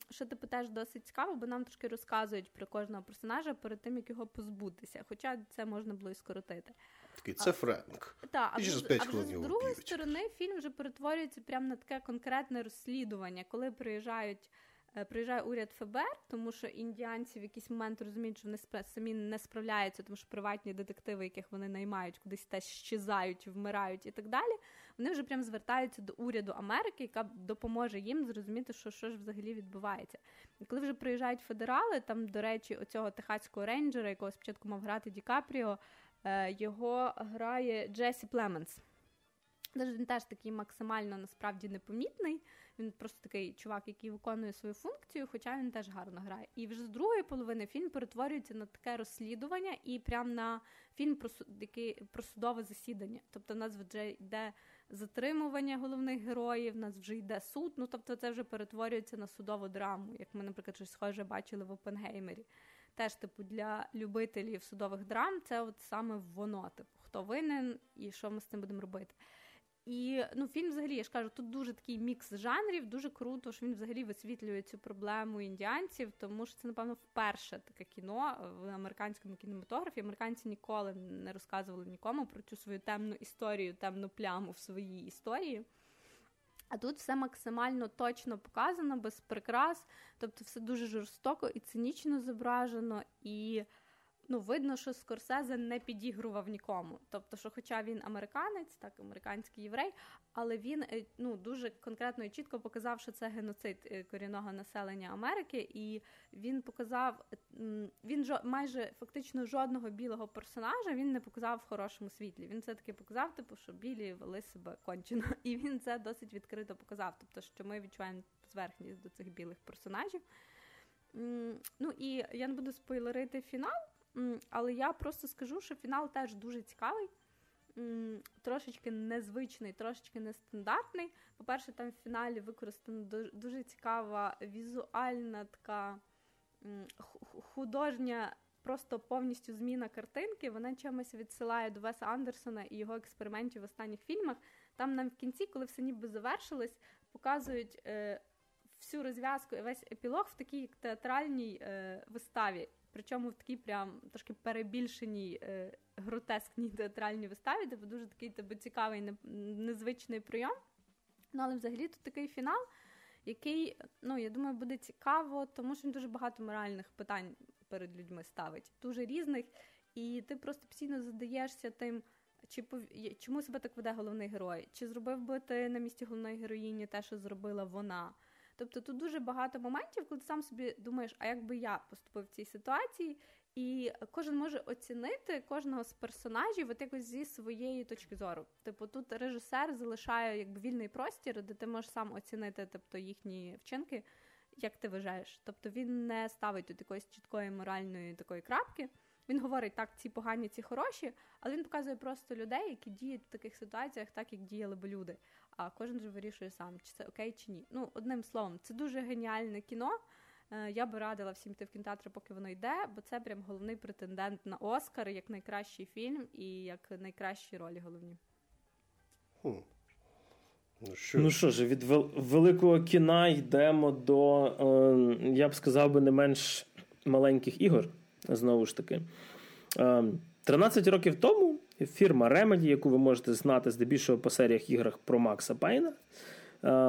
Що типу теж досить цікаво, бо нам трошки розказують про кожного персонажа перед тим, як його позбутися. Хоча це можна було і скоротити. Такий це Френк. Та, а, вже, а вже з другої сторони фільм вже перетворюється прямо на таке конкретне розслідування, коли приїжджають приїжджає уряд ФБР, тому що індіанці в якийсь момент розуміють, що вони самі не справляються, тому що приватні детективи, яких вони наймають, кудись теж щезають, вмирають і так далі. Вони вже прям звертаються до уряду Америки, яка допоможе їм зрозуміти, що що ж взагалі відбувається. І коли вже приїжджають федерали, там, до речі, оцього техаського рейнджера, якого спочатку мав грати Ді Капріо, е, його грає Джесі Племенс. Він теж такий максимально насправді непомітний. Він просто такий чувак, який виконує свою функцію, хоча він теж гарно грає. І вже з другої половини фільм перетворюється на таке розслідування і прям на фільм про який, про судове засідання. Тобто, в нас вже йде затримування головних героїв, в нас вже йде суд. Ну тобто, це вже перетворюється на судову драму, як ми, наприклад, щось схоже бачили в Опенгеймері. Теж, типу, для любителів судових драм це от саме воно, типу, хто винен і що ми з цим будемо робити. І ну, фільм, взагалі, я ж кажу, тут дуже такий мікс жанрів, дуже круто, що він взагалі висвітлює цю проблему індіанців, тому що це, напевно, вперше таке кіно в американському кінематографі. Американці ніколи не розказували нікому про цю свою темну історію, темну пляму в своїй історії. А тут все максимально точно показано, без прикрас, тобто все дуже жорстоко і цинічно зображено. і ну видно, що Скорсезе не підігрував нікому. Тобто, що, хоча він американець, так американський єврей, але він е, ну дуже конкретно і чітко показав, що це геноцид е, корінного населення Америки, і він показав він жо майже фактично жодного білого персонажа він не показав в хорошому світлі. Він все таки показав, типу, що білі вели себе кончено, і він це досить відкрито показав. Тобто, що ми відчуваємо зверхність до цих білих персонажів. Ну і я не буду спойлерити фінал, але я просто скажу, що фінал теж дуже цікавий, трошечки незвичний, трошечки нестандартний. По-перше, там в фіналі використана дуже цікава візуальна така художня. Просто повністю зміна картинки, вона чимось відсилає до Веса Андерсона і його експериментів в останніх фільмах. Там нам в кінці, коли все ніби завершилось, показують е, всю розв'язку і весь епілог в такій театральній е, виставі. Причому в такій прям трошки перебільшеній е, гротескній театральній виставі, де дуже такий тебе цікавий, незвичний прийом. Ну, але взагалі тут такий фінал, який, ну, я думаю, буде цікаво, тому що він дуже багато моральних питань перед людьми ставить, дуже різних. І ти просто постійно задаєшся тим, чи чому себе так веде головний герой? Чи зробив би ти на місці головної героїні те, що зробила вона? Тобто тут дуже багато моментів, коли ти сам собі думаєш, а як би я поступив в цій ситуації, і кожен може оцінити кожного з персонажів от якось зі своєї точки зору. Типу, тут режисер залишає якби вільний простір, де ти можеш сам оцінити тобто, їхні вчинки, як ти вважаєш. Тобто він не ставить тут якоїсь чіткої моральної такої крапки. Він говорить, так, ці погані, ці хороші, але він показує просто людей, які діють в таких ситуаціях, так як діяли б люди. А кожен же вирішує сам, чи це окей, чи ні. Ну, одним словом, це дуже геніальне кіно. Е, я би радила всім йти в кінотеатри, поки воно йде, бо це прям головний претендент на Оскар як найкращий фільм і як найкращі ролі головні. Хм. Ну що ну що ж, від великого кіна йдемо до, е, я б сказав би, не менш маленьких ігор. Знову ж таки. 13 е, років тому фірма Remedy, яку ви можете знати здебільшого по серіях іграх про Макса Пейна, е,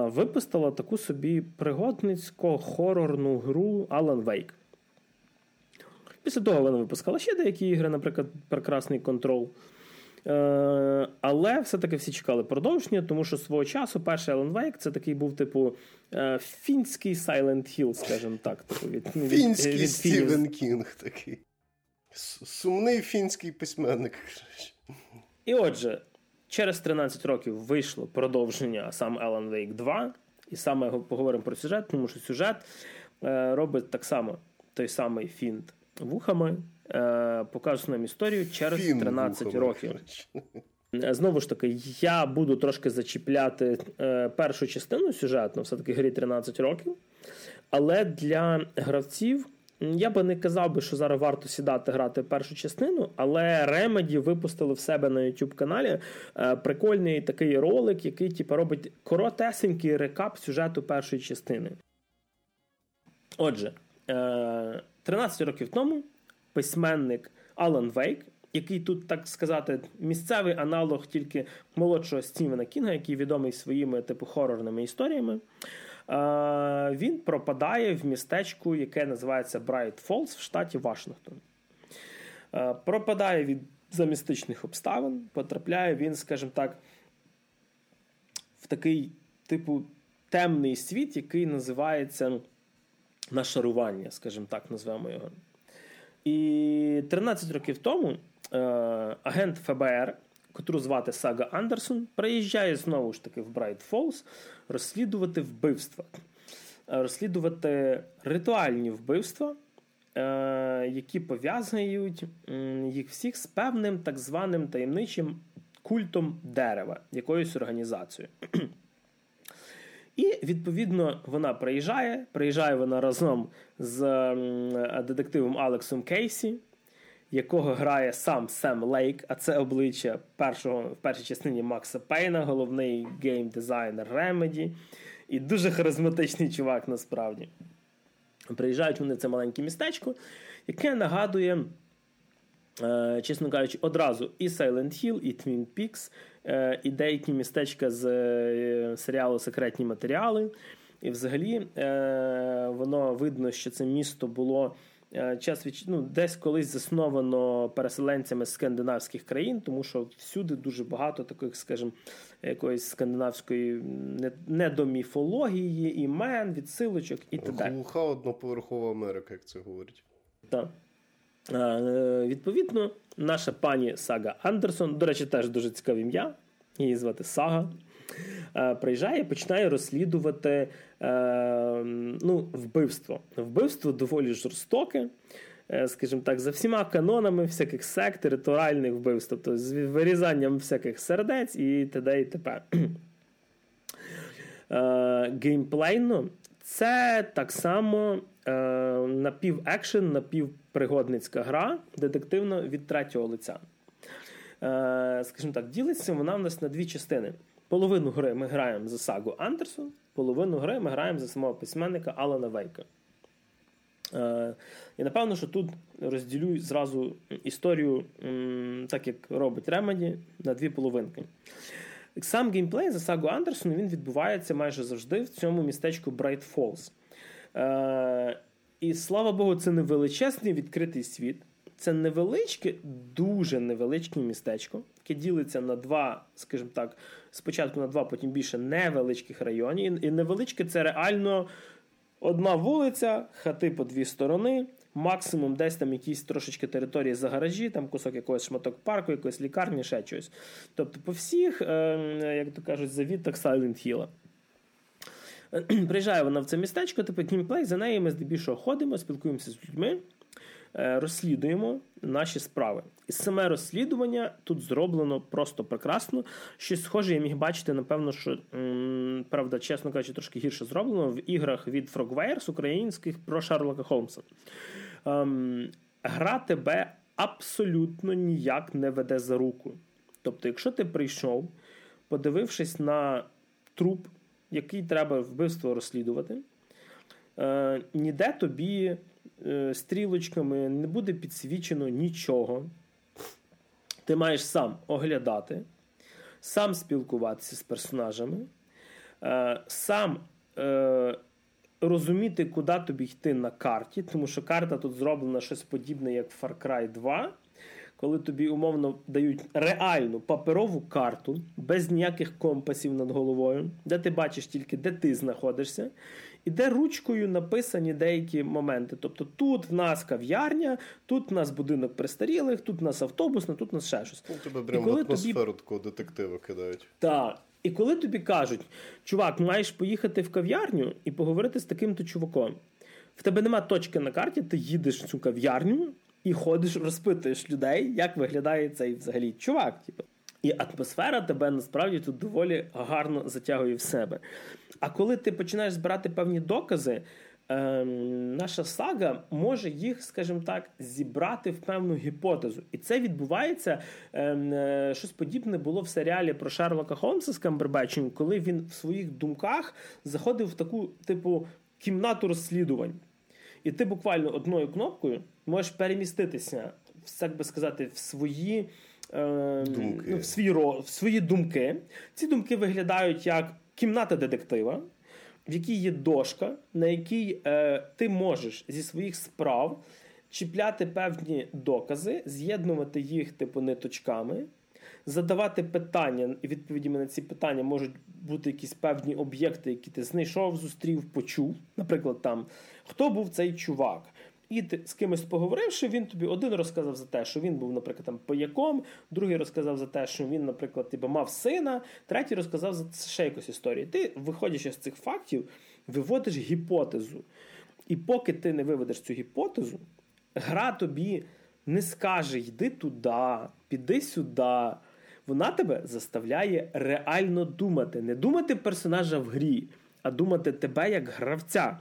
випустила таку собі пригодницько хорорну гру Alan Wake. Після того вона випускала ще деякі ігри, наприклад, Прекрасний контрол. Е, але все-таки всі чекали продовження, тому що свого часу перший Alan Wake це такий був, типу, фінський Silent Hill, скажімо так. Типу, від, Фінський від, від Стівен Кінг такий. Сумний фінський письменник. І отже, через 13 років вийшло продовження сам Alan Wake 2. І саме поговоримо про сюжет, тому що сюжет е, робить так само той самий фінт вухами, е, показує нам історію через Фін 13 вухами. років. Е, знову ж таки, я буду трошки зачіпляти е, першу частину сюжетну, все-таки грі 13 років. Але для гравців я би не казав би, що зараз варто сідати грати першу частину, але Remedy випустили в себе на YouTube каналі е, прикольний такий ролик, який типу, робить коротесенький рекап сюжету першої частини. Отже, 13 років тому письменник Алан Вейк який тут, так сказати, місцевий аналог тільки молодшого Стівена Кінга, який відомий своїми типу хорорними історіями. Він пропадає в містечку, яке називається Брайт Фолз в штаті Вашингтон. Пропадає від, за містичних обставин, потрапляє він, скажімо так, в такий, типу, темний світ, який називається нашарування, скажімо так, назвемо його. І 13 років тому Е, агент ФБР, котру звати Сага Андерсон, приїжджає знову ж таки в Брайт Фолз розслідувати вбивства, е, розслідувати ритуальні вбивства, е, які пов'язують їх всіх з певним так званим таємничим культом дерева, якоюсь організацією. І відповідно вона приїжджає. Приїжджає вона разом з детективом Алексом Кейсі якого грає сам Сем Лейк, а це обличчя першого в першій частині Макса Пейна, головний гейм-дизайнер Remedy. І дуже харизматичний чувак насправді. Приїжджають вони в це маленьке містечко, яке нагадує, е, чесно кажучи, одразу і Silent Hill, і Twin Peaks, е, і деякі містечка з е, серіалу Секретні матеріали. І взагалі воно видно, що це місто було час від ну, десь колись засновано переселенцями з скандинавських країн, тому що всюди дуже багато таких, скажімо, якоїсь скандинавської недоміфології, імен, відсилочок і так далі. Глуха одноповерхова Америка, як це говорить. Так. Е, відповідно, наша пані Сага Андерсон, до речі, теж дуже цікаве ім'я. Її звати Сага. Е, приїжджає і починає розслідувати е, ну, вбивство. Вбивство доволі жорстоке, скажімо так, за всіма канонами всяких сект, територіальних вбивств, тобто з вирізанням всяких сердець і т.д. і т.п. Геймплейно це так само напів-екшен, напівпригодницька гра, детективна від третього лиця. Скажімо так, ділиться вона в нас на дві частини. Половину гри ми граємо за сагу Андерсон, половину гри ми граємо за самого письменника Алана Вейка. Е, і напевно, що тут розділю зразу історію, так як робить Remedy, на дві половинки. Сам геймплей за сагу Андерсон він відбувається майже завжди в цьому містечку Bright Falls. Е, і слава Богу, це не величезний відкритий світ. Це невеличке, дуже невеличке містечко, яке ділиться на два, скажімо так, спочатку на два, потім більше невеличких районів. І невеличке це реально одна вулиця, хати по дві сторони, максимум десь там якісь трошечки території за гаражі, там кусок якогось шматок парку, якоїсь лікарні, ще щось. Тобто, по всіх, е, як то кажуть, завіток Silent Hill. Приїжджає вона в це містечко, типу геймплей, за нею ми здебільшого ходимо, спілкуємося з людьми. Е, розслідуємо наші справи. І саме розслідування тут зроблено просто прекрасно. Щось схоже, я міг бачити, напевно, що правда, чесно кажучи, трошки гірше зроблено в іграх від Frogwares українських про Шарлока Холмса. Ем, гра тебе абсолютно ніяк не веде за руку. Тобто, якщо ти прийшов, подивившись на труп, який треба вбивство розслідувати, е, ніде тобі стрілочками, не буде підсвічено нічого. Ти маєш сам оглядати, сам спілкуватися з персонажами, е, сам е, розуміти, куди тобі йти на карті, тому що карта тут зроблена щось подібне, як Far Cry 2. Коли тобі умовно дають реальну паперову карту без ніяких компасів над головою, де ти бачиш тільки, де ти знаходишся, і де ручкою написані деякі моменти. Тобто тут в нас кав'ярня, тут в нас будинок престарілих, тут в нас автобусна, тут в нас ще щось. Ну, тебе прямо в атмосферу тобі... такого детектива кидають. Так. І коли тобі кажуть, чувак, маєш поїхати в кав'ярню і поговорити з таким-то чуваком. В тебе нема точки на карті, ти їдеш в цю кав'ярню і ходиш, розпитуєш людей, як виглядає цей взагалі чувак. Типу. І атмосфера тебе насправді тут доволі гарно затягує в себе. А коли ти починаєш збирати певні докази, е, наша сага може їх, скажімо так, зібрати в певну гіпотезу. І це відбувається. Ем, е, щось подібне було в серіалі про Шерлока Холмса з Камбербечем, коли він в своїх думках заходив в таку, типу, кімнату розслідувань. І ти буквально одною кнопкою можеш переміститися, так би сказати, в свої. Е, думки. Ну, в, свій, в свої думки. Ці думки виглядають як кімната детектива, в якій є дошка, на якій е, ти можеш зі своїх справ чіпляти певні докази, з'єднувати їх типу ниточками, задавати питання, і відповідями на ці питання можуть бути якісь певні об'єкти, які ти знайшов, зустрів, почув. Наприклад, там хто був цей чувак. І ти з кимось поговоривши, він тобі один розказав за те, що він був, наприклад, там пояком, другий розказав за те, що він, наприклад, типу, мав сина, третій розказав за ще якусь історію. Ти, виходячи з цих фактів, виводиш гіпотезу. І поки ти не виведеш цю гіпотезу, гра тобі не скаже: йди туди, піди сюди. Вона тебе заставляє реально думати. Не думати персонажа в грі, а думати тебе як гравця.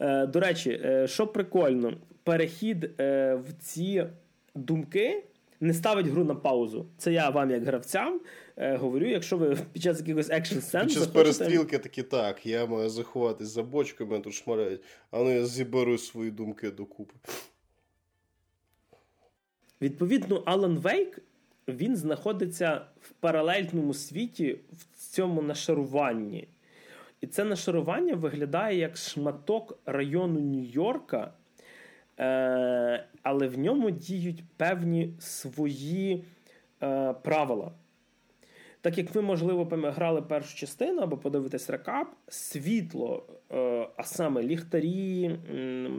Е, до речі, е, що прикольно, перехід е, в ці думки не ставить гру на паузу. Це я вам, як гравцям, говорю, якщо ви під час якихось екшн сцен Під час перестрілки такі так, я маю заховатись за бочкою, мене тут шмаляють, а ну я зіберу свої думки докупи. Відповідно, Алан Вейк він знаходиться в паралельному світі в цьому нашаруванні. І це нашарування виглядає як шматок району Нью-Йорка, Е, Але в ньому діють певні свої е, правила. Так як ви, можливо, грали першу частину або подивитесь рекап, світло, е, а саме ліхтарі,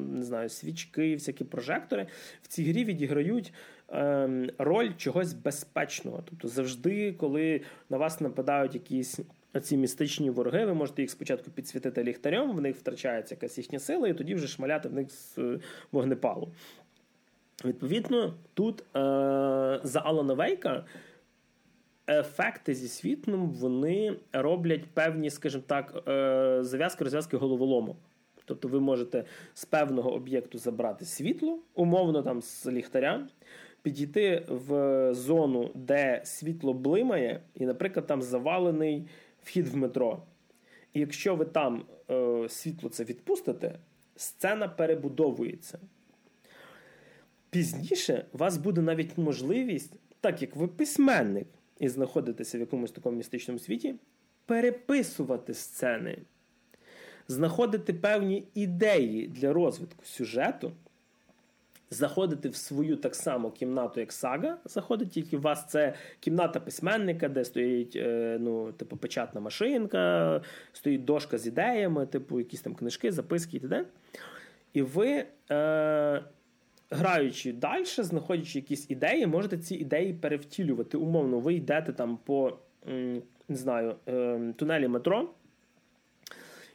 не знаю, свічки, всякі прожектори в цій грі відіграють ем, роль чогось безпечного. Тобто, завжди, коли на вас нападають якісь ці містичні вороги, ви можете їх спочатку підсвітити ліхтарем, в них втрачається якась їхня сила, і тоді вже шмаляти в них з е, вогнепалу. Відповідно, тут е, за Алана Вейка ефекти зі світлом вони роблять певні, скажімо так, е, зав'язки, розв'язки головоломок. Тобто ви можете з певного об'єкту забрати світло, умовно там з ліхтаря, підійти в зону, де світло блимає, і, наприклад, там завалений вхід в метро. І якщо ви там е, світло це відпустите, сцена перебудовується. Пізніше у вас буде навіть можливість, так як ви письменник і знаходитеся в якомусь такому містичному світі, переписувати сцени, знаходити певні ідеї для розвитку сюжету, заходити в свою так само кімнату, як сага, заходить, тільки у вас це кімната письменника, де стоїть е, ну, типу, печатна машинка, стоїть дошка з ідеями, типу, якісь там книжки, записки і т.д. І ви. Е, граючи далі, знаходячи якісь ідеї, можете ці ідеї перевтілювати. Умовно, ви йдете там по не знаю, ем, тунелі метро.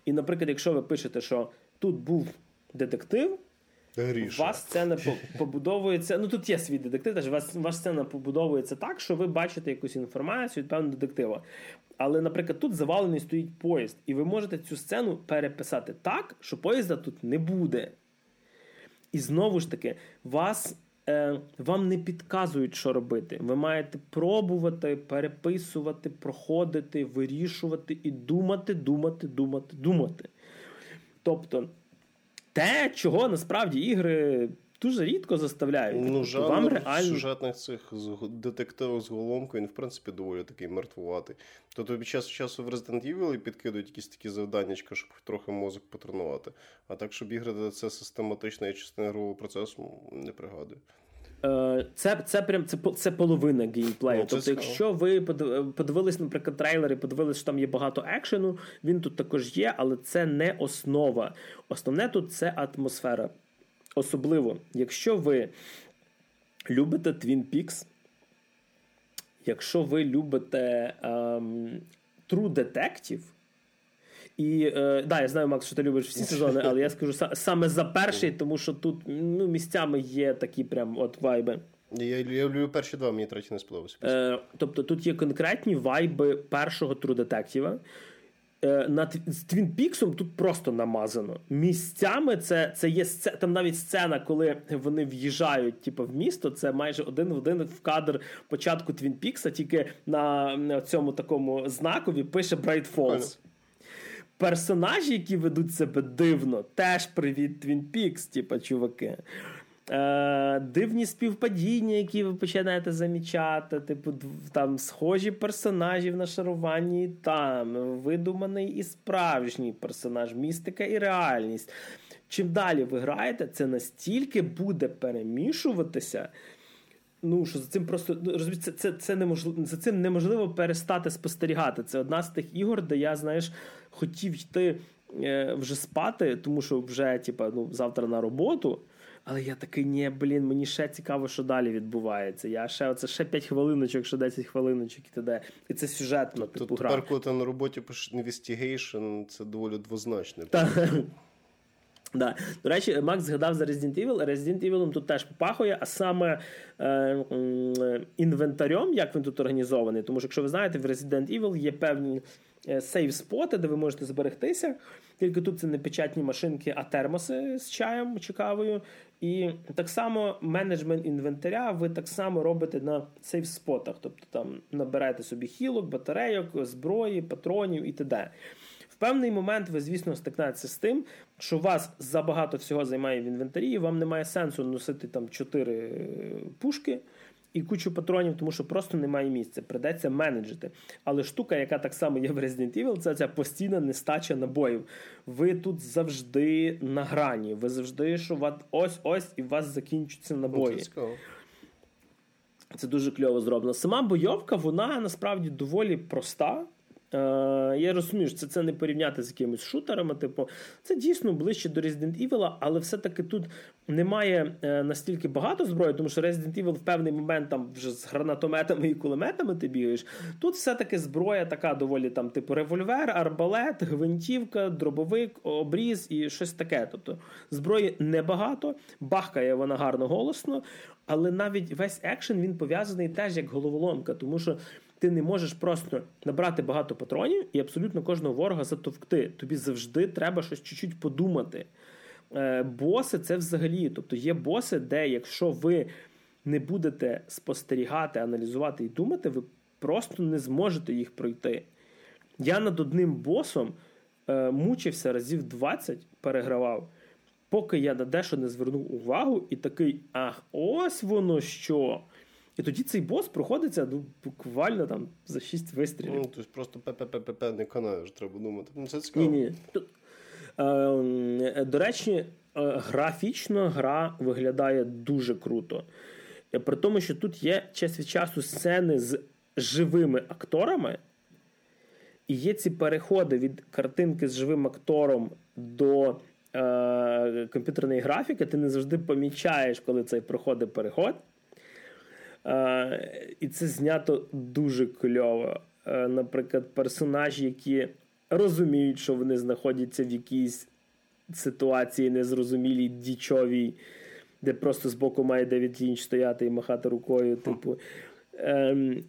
І, наприклад, якщо ви пишете, що тут був детектив, Гріша. вас сцена побудовується. Ну тут є свій детектив, теж вас ваша сцена побудовується так, що ви бачите якусь інформацію від певного детектива. Але, наприклад, тут завалений стоїть поїзд, і ви можете цю сцену переписати так, що поїзда тут не буде. І знову ж таки, вас, е, вам не підказують, що робити. Ви маєте пробувати, переписувати, проходити, вирішувати і думати, думати, думати, думати. Тобто, те, чого насправді ігри дуже рідко заставляють. Ну, тобто, жанр вам реально... сюжетних цих детективів з головкою, він, в принципі, доволі такий мертвуватий. Тобто тобі час часу в Resident Evil підкидують якісь такі завдання, щоб трохи мозок потренувати. А так, щоб іграти це систематично і частина ігрового процесу, не пригадую. Е, це це прям це це половина геймплею. Ну, тобто, якщо ви подивились, наприклад, трейлер і подивились, що там є багато екшену, він тут також є, але це не основа. Основне тут це атмосфера. Особливо, якщо ви любите Twin Peaks, якщо ви любите ем, True Detective, і е, да, я знаю, Макс, що ти любиш всі сезони, але я скажу саме за перший, тому що тут ну, місцями є такі прям от вайби. Я я люблю перші два, мені третій не сподобався. Е, Тобто тут є конкретні вайби першого True Detective. Е, на з Твін Піксом тут просто намазано. Місцями це це є там навіть сцена, коли вони в'їжджають типу, в місто. Це майже один в один в кадр початку Твін Пікса, тільки на цьому такому знакові пише Bright Falls. Персонажі, які ведуть себе дивно, теж привіт Твін Пікс, типа чуваки. Е, Дивні співпадіння, які ви починаєте замічати, типу, там схожі персонажі в нашаруванні, там видуманий і справжній персонаж, містика і реальність. Чим далі ви граєте, це настільки буде перемішуватися. Ну, що за цим просто ну, це, це, це неможливо за цим неможливо перестати спостерігати. Це одна з тих ігор, де я, знаєш, хотів йти е, вже спати, тому що вже, типа, ну, завтра на роботу. Але я такий, ні, блін, мені ще цікаво, що далі відбувається. Я ще оце ще 5 хвилиночок, ще 10 хвилиночок і т.д. І це сюжетно. Тут типу, тепер, коли ти на роботі пишеш investigation, це доволі двозначне. Да. До речі, Макс згадав за Resident Evil. Resident Evil тут теж попахує, а саме е, е, інвентарем, як він тут організований. Тому що, якщо ви знаєте, в Resident Evil є певні сейв-споти, де ви можете зберегтися. Тільки тут це не печатні машинки, а термоси з чаєм чи кавою. І так само менеджмент інвентаря ви так само робите на сейф-спотах. Тобто там набираєте собі хілок, батарейок, зброї, патронів і т.д. В певний момент ви, звісно, стикнетеся з тим, що вас забагато всього займає в інвентарі, і вам немає сенсу носити там 4 пушки і кучу патронів, тому що просто немає місця. Придеться менеджити. Але штука, яка так само є в Resident Evil, це ця постійна нестача набоїв. Ви тут завжди на грані. Ви завжди, що вас ось-ось і у вас закінчуються набої. Це дуже кльово зроблено. Сама бойовка, вона насправді доволі проста. Е, Я розумію, що це це не порівняти з якимись шутерами. Типу, це дійсно ближче до Resident Evil, але все-таки тут немає е, настільки багато зброї, тому що Resident Evil в певний момент там вже з гранатометами і кулеметами ти бігаєш. Тут все-таки зброя така доволі там, типу, револьвер, арбалет, гвинтівка, дробовик, обріз і щось таке. Тобто зброї небагато, бахкає вона гарно голосно, але навіть весь екшен він пов'язаний теж як головоломка, тому що ти не можеш просто набрати багато патронів і абсолютно кожного ворога затовкти. Тобі завжди треба щось чуть-чуть подумати. Е, боси це взагалі. Тобто є боси, де якщо ви не будете спостерігати, аналізувати і думати, ви просто не зможете їх пройти. Я над одним босом е, мучився разів 20, перегравав, поки я на дещо не звернув увагу і такий: ах, ось воно що. І тоді цей бос проходиться ну, буквально там за 6 вистрілів. Ну, тобто просто ПППП не канаєш, треба думати. Ну, Це цікаво. Ні, ні. Е, До речі, е, графічно гра виглядає дуже круто. Е, при тому, що тут є час від часу сцени з живими акторами, і є ці переходи від картинки з живим актором до е, комп'ютерної графіки, ти не завжди помічаєш, коли цей проходить переход. І це знято дуже кльово. Наприклад, персонажі, які розуміють, що вони знаходяться в якійсь ситуації незрозумілій, дічовій, де просто збоку має Девід Лінч стояти і махати рукою. Типу. Ем,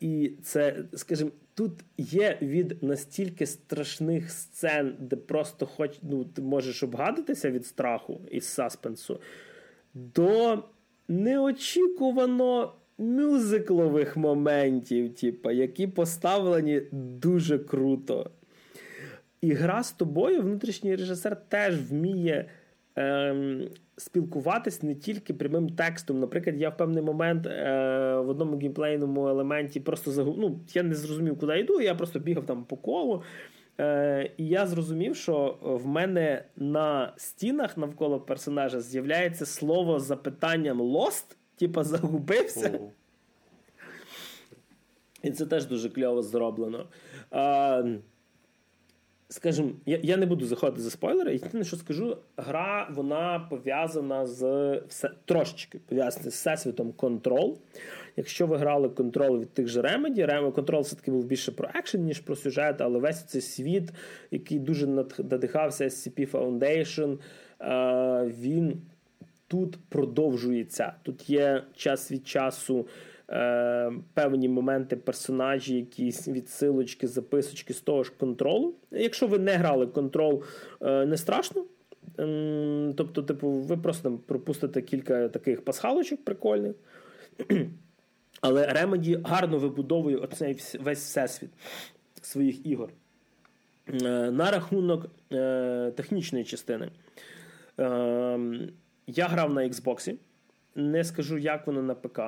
І це, скажімо, тут є від настільки страшних сцен, де просто хоч ну, ти можеш обгадитися від страху і саспенсу, до неочікувано мюзиклових моментів, типу, які поставлені дуже круто. І гра з тобою, внутрішній режисер теж вміє ем, спілкуватись не тільки прямим текстом. Наприклад, я в певний момент е, в одному геймплейному елементі просто загуб... ну, я не зрозумів, куди йду, я просто бігав там по колу. Е, І я зрозумів, що в мене на стінах навколо персонажа з'являється слово з запитанням Lost, типа загубився. Oh. І це теж дуже кльово зроблено. Е, Скажімо, я я не буду заходити за спойлери. Єдине, що скажу, гра вона пов'язана з все трошечки пов'язана з всесвітом контрол. Якщо ви грали контрол від тих же Remedy, контрол все-таки був більше про екшен, ніж про сюжет, але весь цей світ, який дуже надихався SCP Foundation, він тут продовжується. Тут є час від часу е, певні моменти персонажі, якісь відсилочки, записочки з того ж контролу. Якщо ви не грали контрол, е, не страшно. Е, тобто, типу, ви просто пропустите кілька таких пасхалочок прикольних. Але Remedy гарно вибудовує оцей весь всесвіт своїх ігор. Е, на рахунок е, технічної частини. Е, я грав на Xbox. Не скажу, як воно на ПК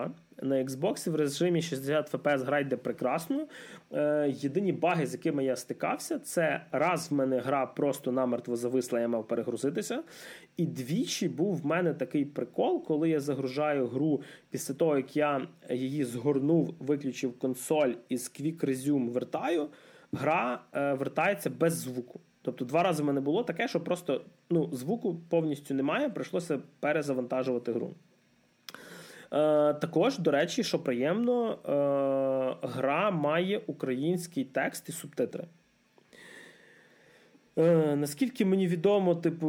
на Xbox в режимі 60 FPS гра йде прекрасно. Е, Єдині баги, з якими я стикався, це раз в мене гра просто намертво зависла, я мав перегрузитися. І двічі був в мене такий прикол, коли я загружаю гру після того, як я її згорнув, виключив консоль і з Quick Resume вертаю, гра е, вертається без звуку. Тобто два рази в мене було таке, що просто ну, звуку повністю немає, прийшлося перезавантажувати гру. Е, Також, до речі, що приємно, е, гра має український текст і субтитри. Е, Наскільки мені відомо, типу,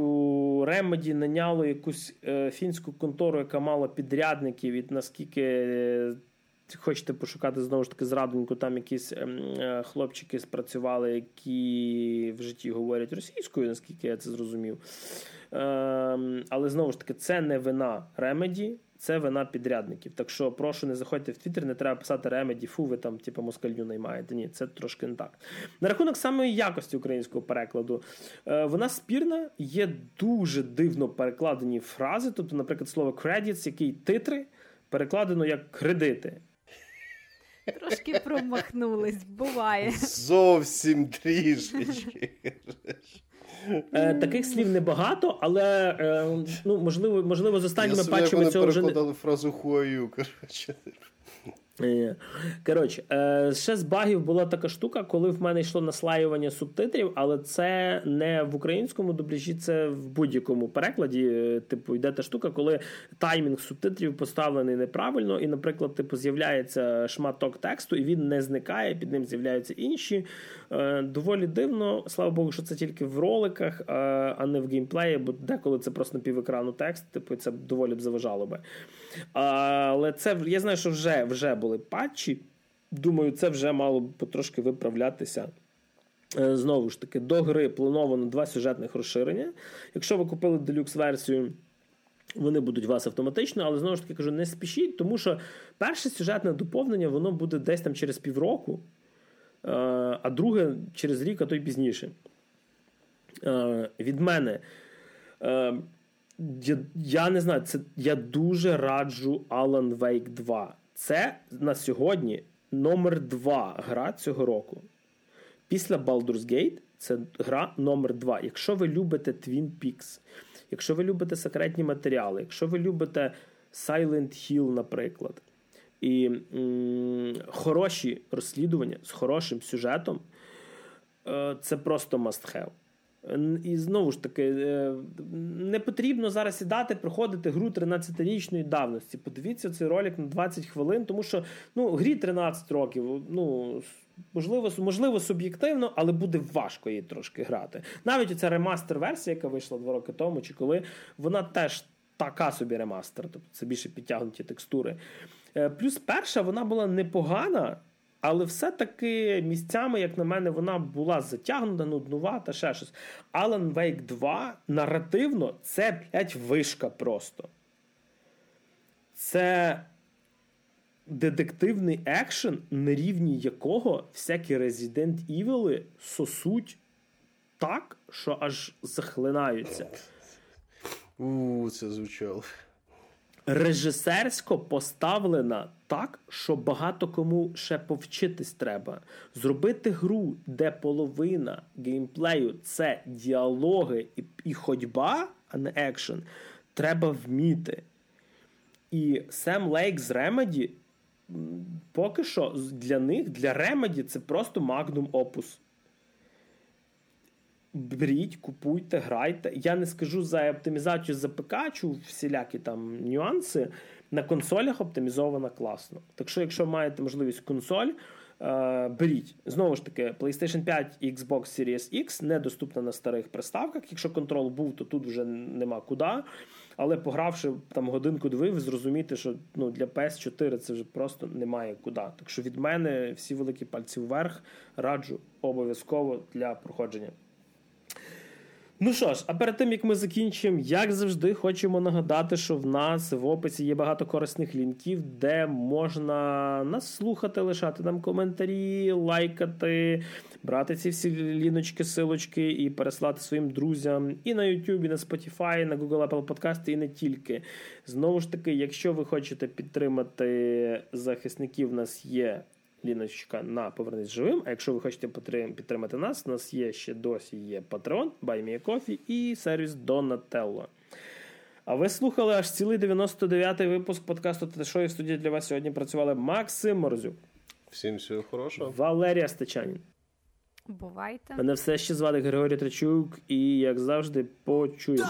Remedy наняло якусь е, фінську контору, яка мала підрядників, і наскільки е, хочете пошукати знову ж таки зрадоньку, там якісь ем, е, хлопчики спрацювали, які в житті говорять російською, наскільки я це зрозумів. Е, але знову ж таки, це не вина Remedy це вина підрядників. Так що прошу, не заходьте в Твіттер, не треба писати ремеді, фу, ви там, типу, москалю наймаєте. Ні, це трошки не так. На рахунок самої якості українського перекладу, е, вона спірна, є дуже дивно перекладені фрази. Тобто, наприклад, слово credits, який титри. перекладено як кредити. Трошки промахнулись, буває. Зовсім трішечки. Е, Таких слів небагато, але е, ну, можливо, можливо, з останніми патчами цього вже не... фразу хуаю, коротше. Е, коротше, е, ще з багів була така штука, коли в мене йшло наслаювання субтитрів, але це не в українському дубляжі, це в будь-якому перекладі. Е, типу, йде та штука, коли таймінг субтитрів поставлений неправильно, і, наприклад, типу, з'являється шматок тексту, і він не зникає, під ним з'являються інші. Доволі дивно, слава Богу, що це тільки в роликах, а не в геймплеї, бо деколи це просто півекрану текст, типу, це доволі б заважало би. Але це я знаю, що вже вже були патчі. Думаю, це вже мало б потрошки виправлятися. Е, знову ж таки, до гри плановано два сюжетних розширення. Якщо ви купили делюкс-версію, вони будуть вас автоматично, але знову ж таки кажу, не спішіть, тому що перше сюжетне доповнення воно буде десь там через півроку, е, а друге через рік, а то й пізніше. Е, від мене я я не знаю, це я дуже раджу Alan Wake 2. Це на сьогодні номер 2 гра цього року. Після Baldur's Gate це гра номер 2. Якщо ви любите Twin Peaks, якщо ви любите секретні матеріали, якщо ви любите Silent Hill, наприклад, і м- хороші розслідування з хорошим сюжетом, е- це просто must have. І знову ж таки, е, не потрібно зараз сідати, проходити гру 13-річної давності. Подивіться цей ролик на 20 хвилин, тому що ну, грі 13 років. ну, Можливо, можливо, суб'єктивно, але буде важко її трошки грати. Навіть ця ремастер-версія, яка вийшла два роки тому, чи коли, вона теж така собі ремастер, тобто це більше підтягнуті текстури. Е, плюс перша вона була непогана. Але все-таки місцями, як на мене, вона була затягнута, нуднувата, ще щось. Alan Wake 2 наративно це, блядь, вишка просто. Це детективний екшен, на рівні якого всякі Resident Evil сосуть так, що аж захлинаються. У, це звучало режисерсько поставлена так, що багато кому ще повчитись треба. Зробити гру, де половина геймплею це діалоги і, і ходьба, а не екшен, треба вміти. І Сем Лейк з Remedy поки що для них, для Remedy це просто магнум опус. Беріть, купуйте, грайте. Я не скажу за оптимізацію за ПК, всілякі там нюанси. На консолях оптимізована класно. Так що, якщо маєте можливість консоль, е, беріть. Знову ж таки, PlayStation 5 і Xbox Series X недоступна на старих приставках. Якщо контрол був, то тут вже нема куди. Але погравши там годинку-дві, ви зрозумієте, що ну, для PS4 це вже просто немає куди. Так що від мене всі великі пальці вверх раджу обов'язково для проходження. Ну що ж, а перед тим як ми закінчимо, як завжди, хочемо нагадати, що в нас в описі є багато корисних лінків, де можна нас слухати, лишати нам коментарі, лайкати, брати ці всі ліночки, силочки і переслати своїм друзям і на YouTube, і на Spotify, і на Google Apple Podcast, і не тільки. Знову ж таки, якщо ви хочете підтримати захисників, у нас є ліночка на Повернись живим. А якщо ви хочете підтримати нас, у нас є ще досі є Patreon, BuyMeACoffee і сервіс Donatello. А ви слухали аж цілий 99-й випуск подкасту «Те, і в студії для вас сьогодні працювали Максим Морзюк. Всім всього хорошого. Валерія Стечанін. Бувайте. Мене все ще звати Григорій Трачук, і як завжди, почуємо.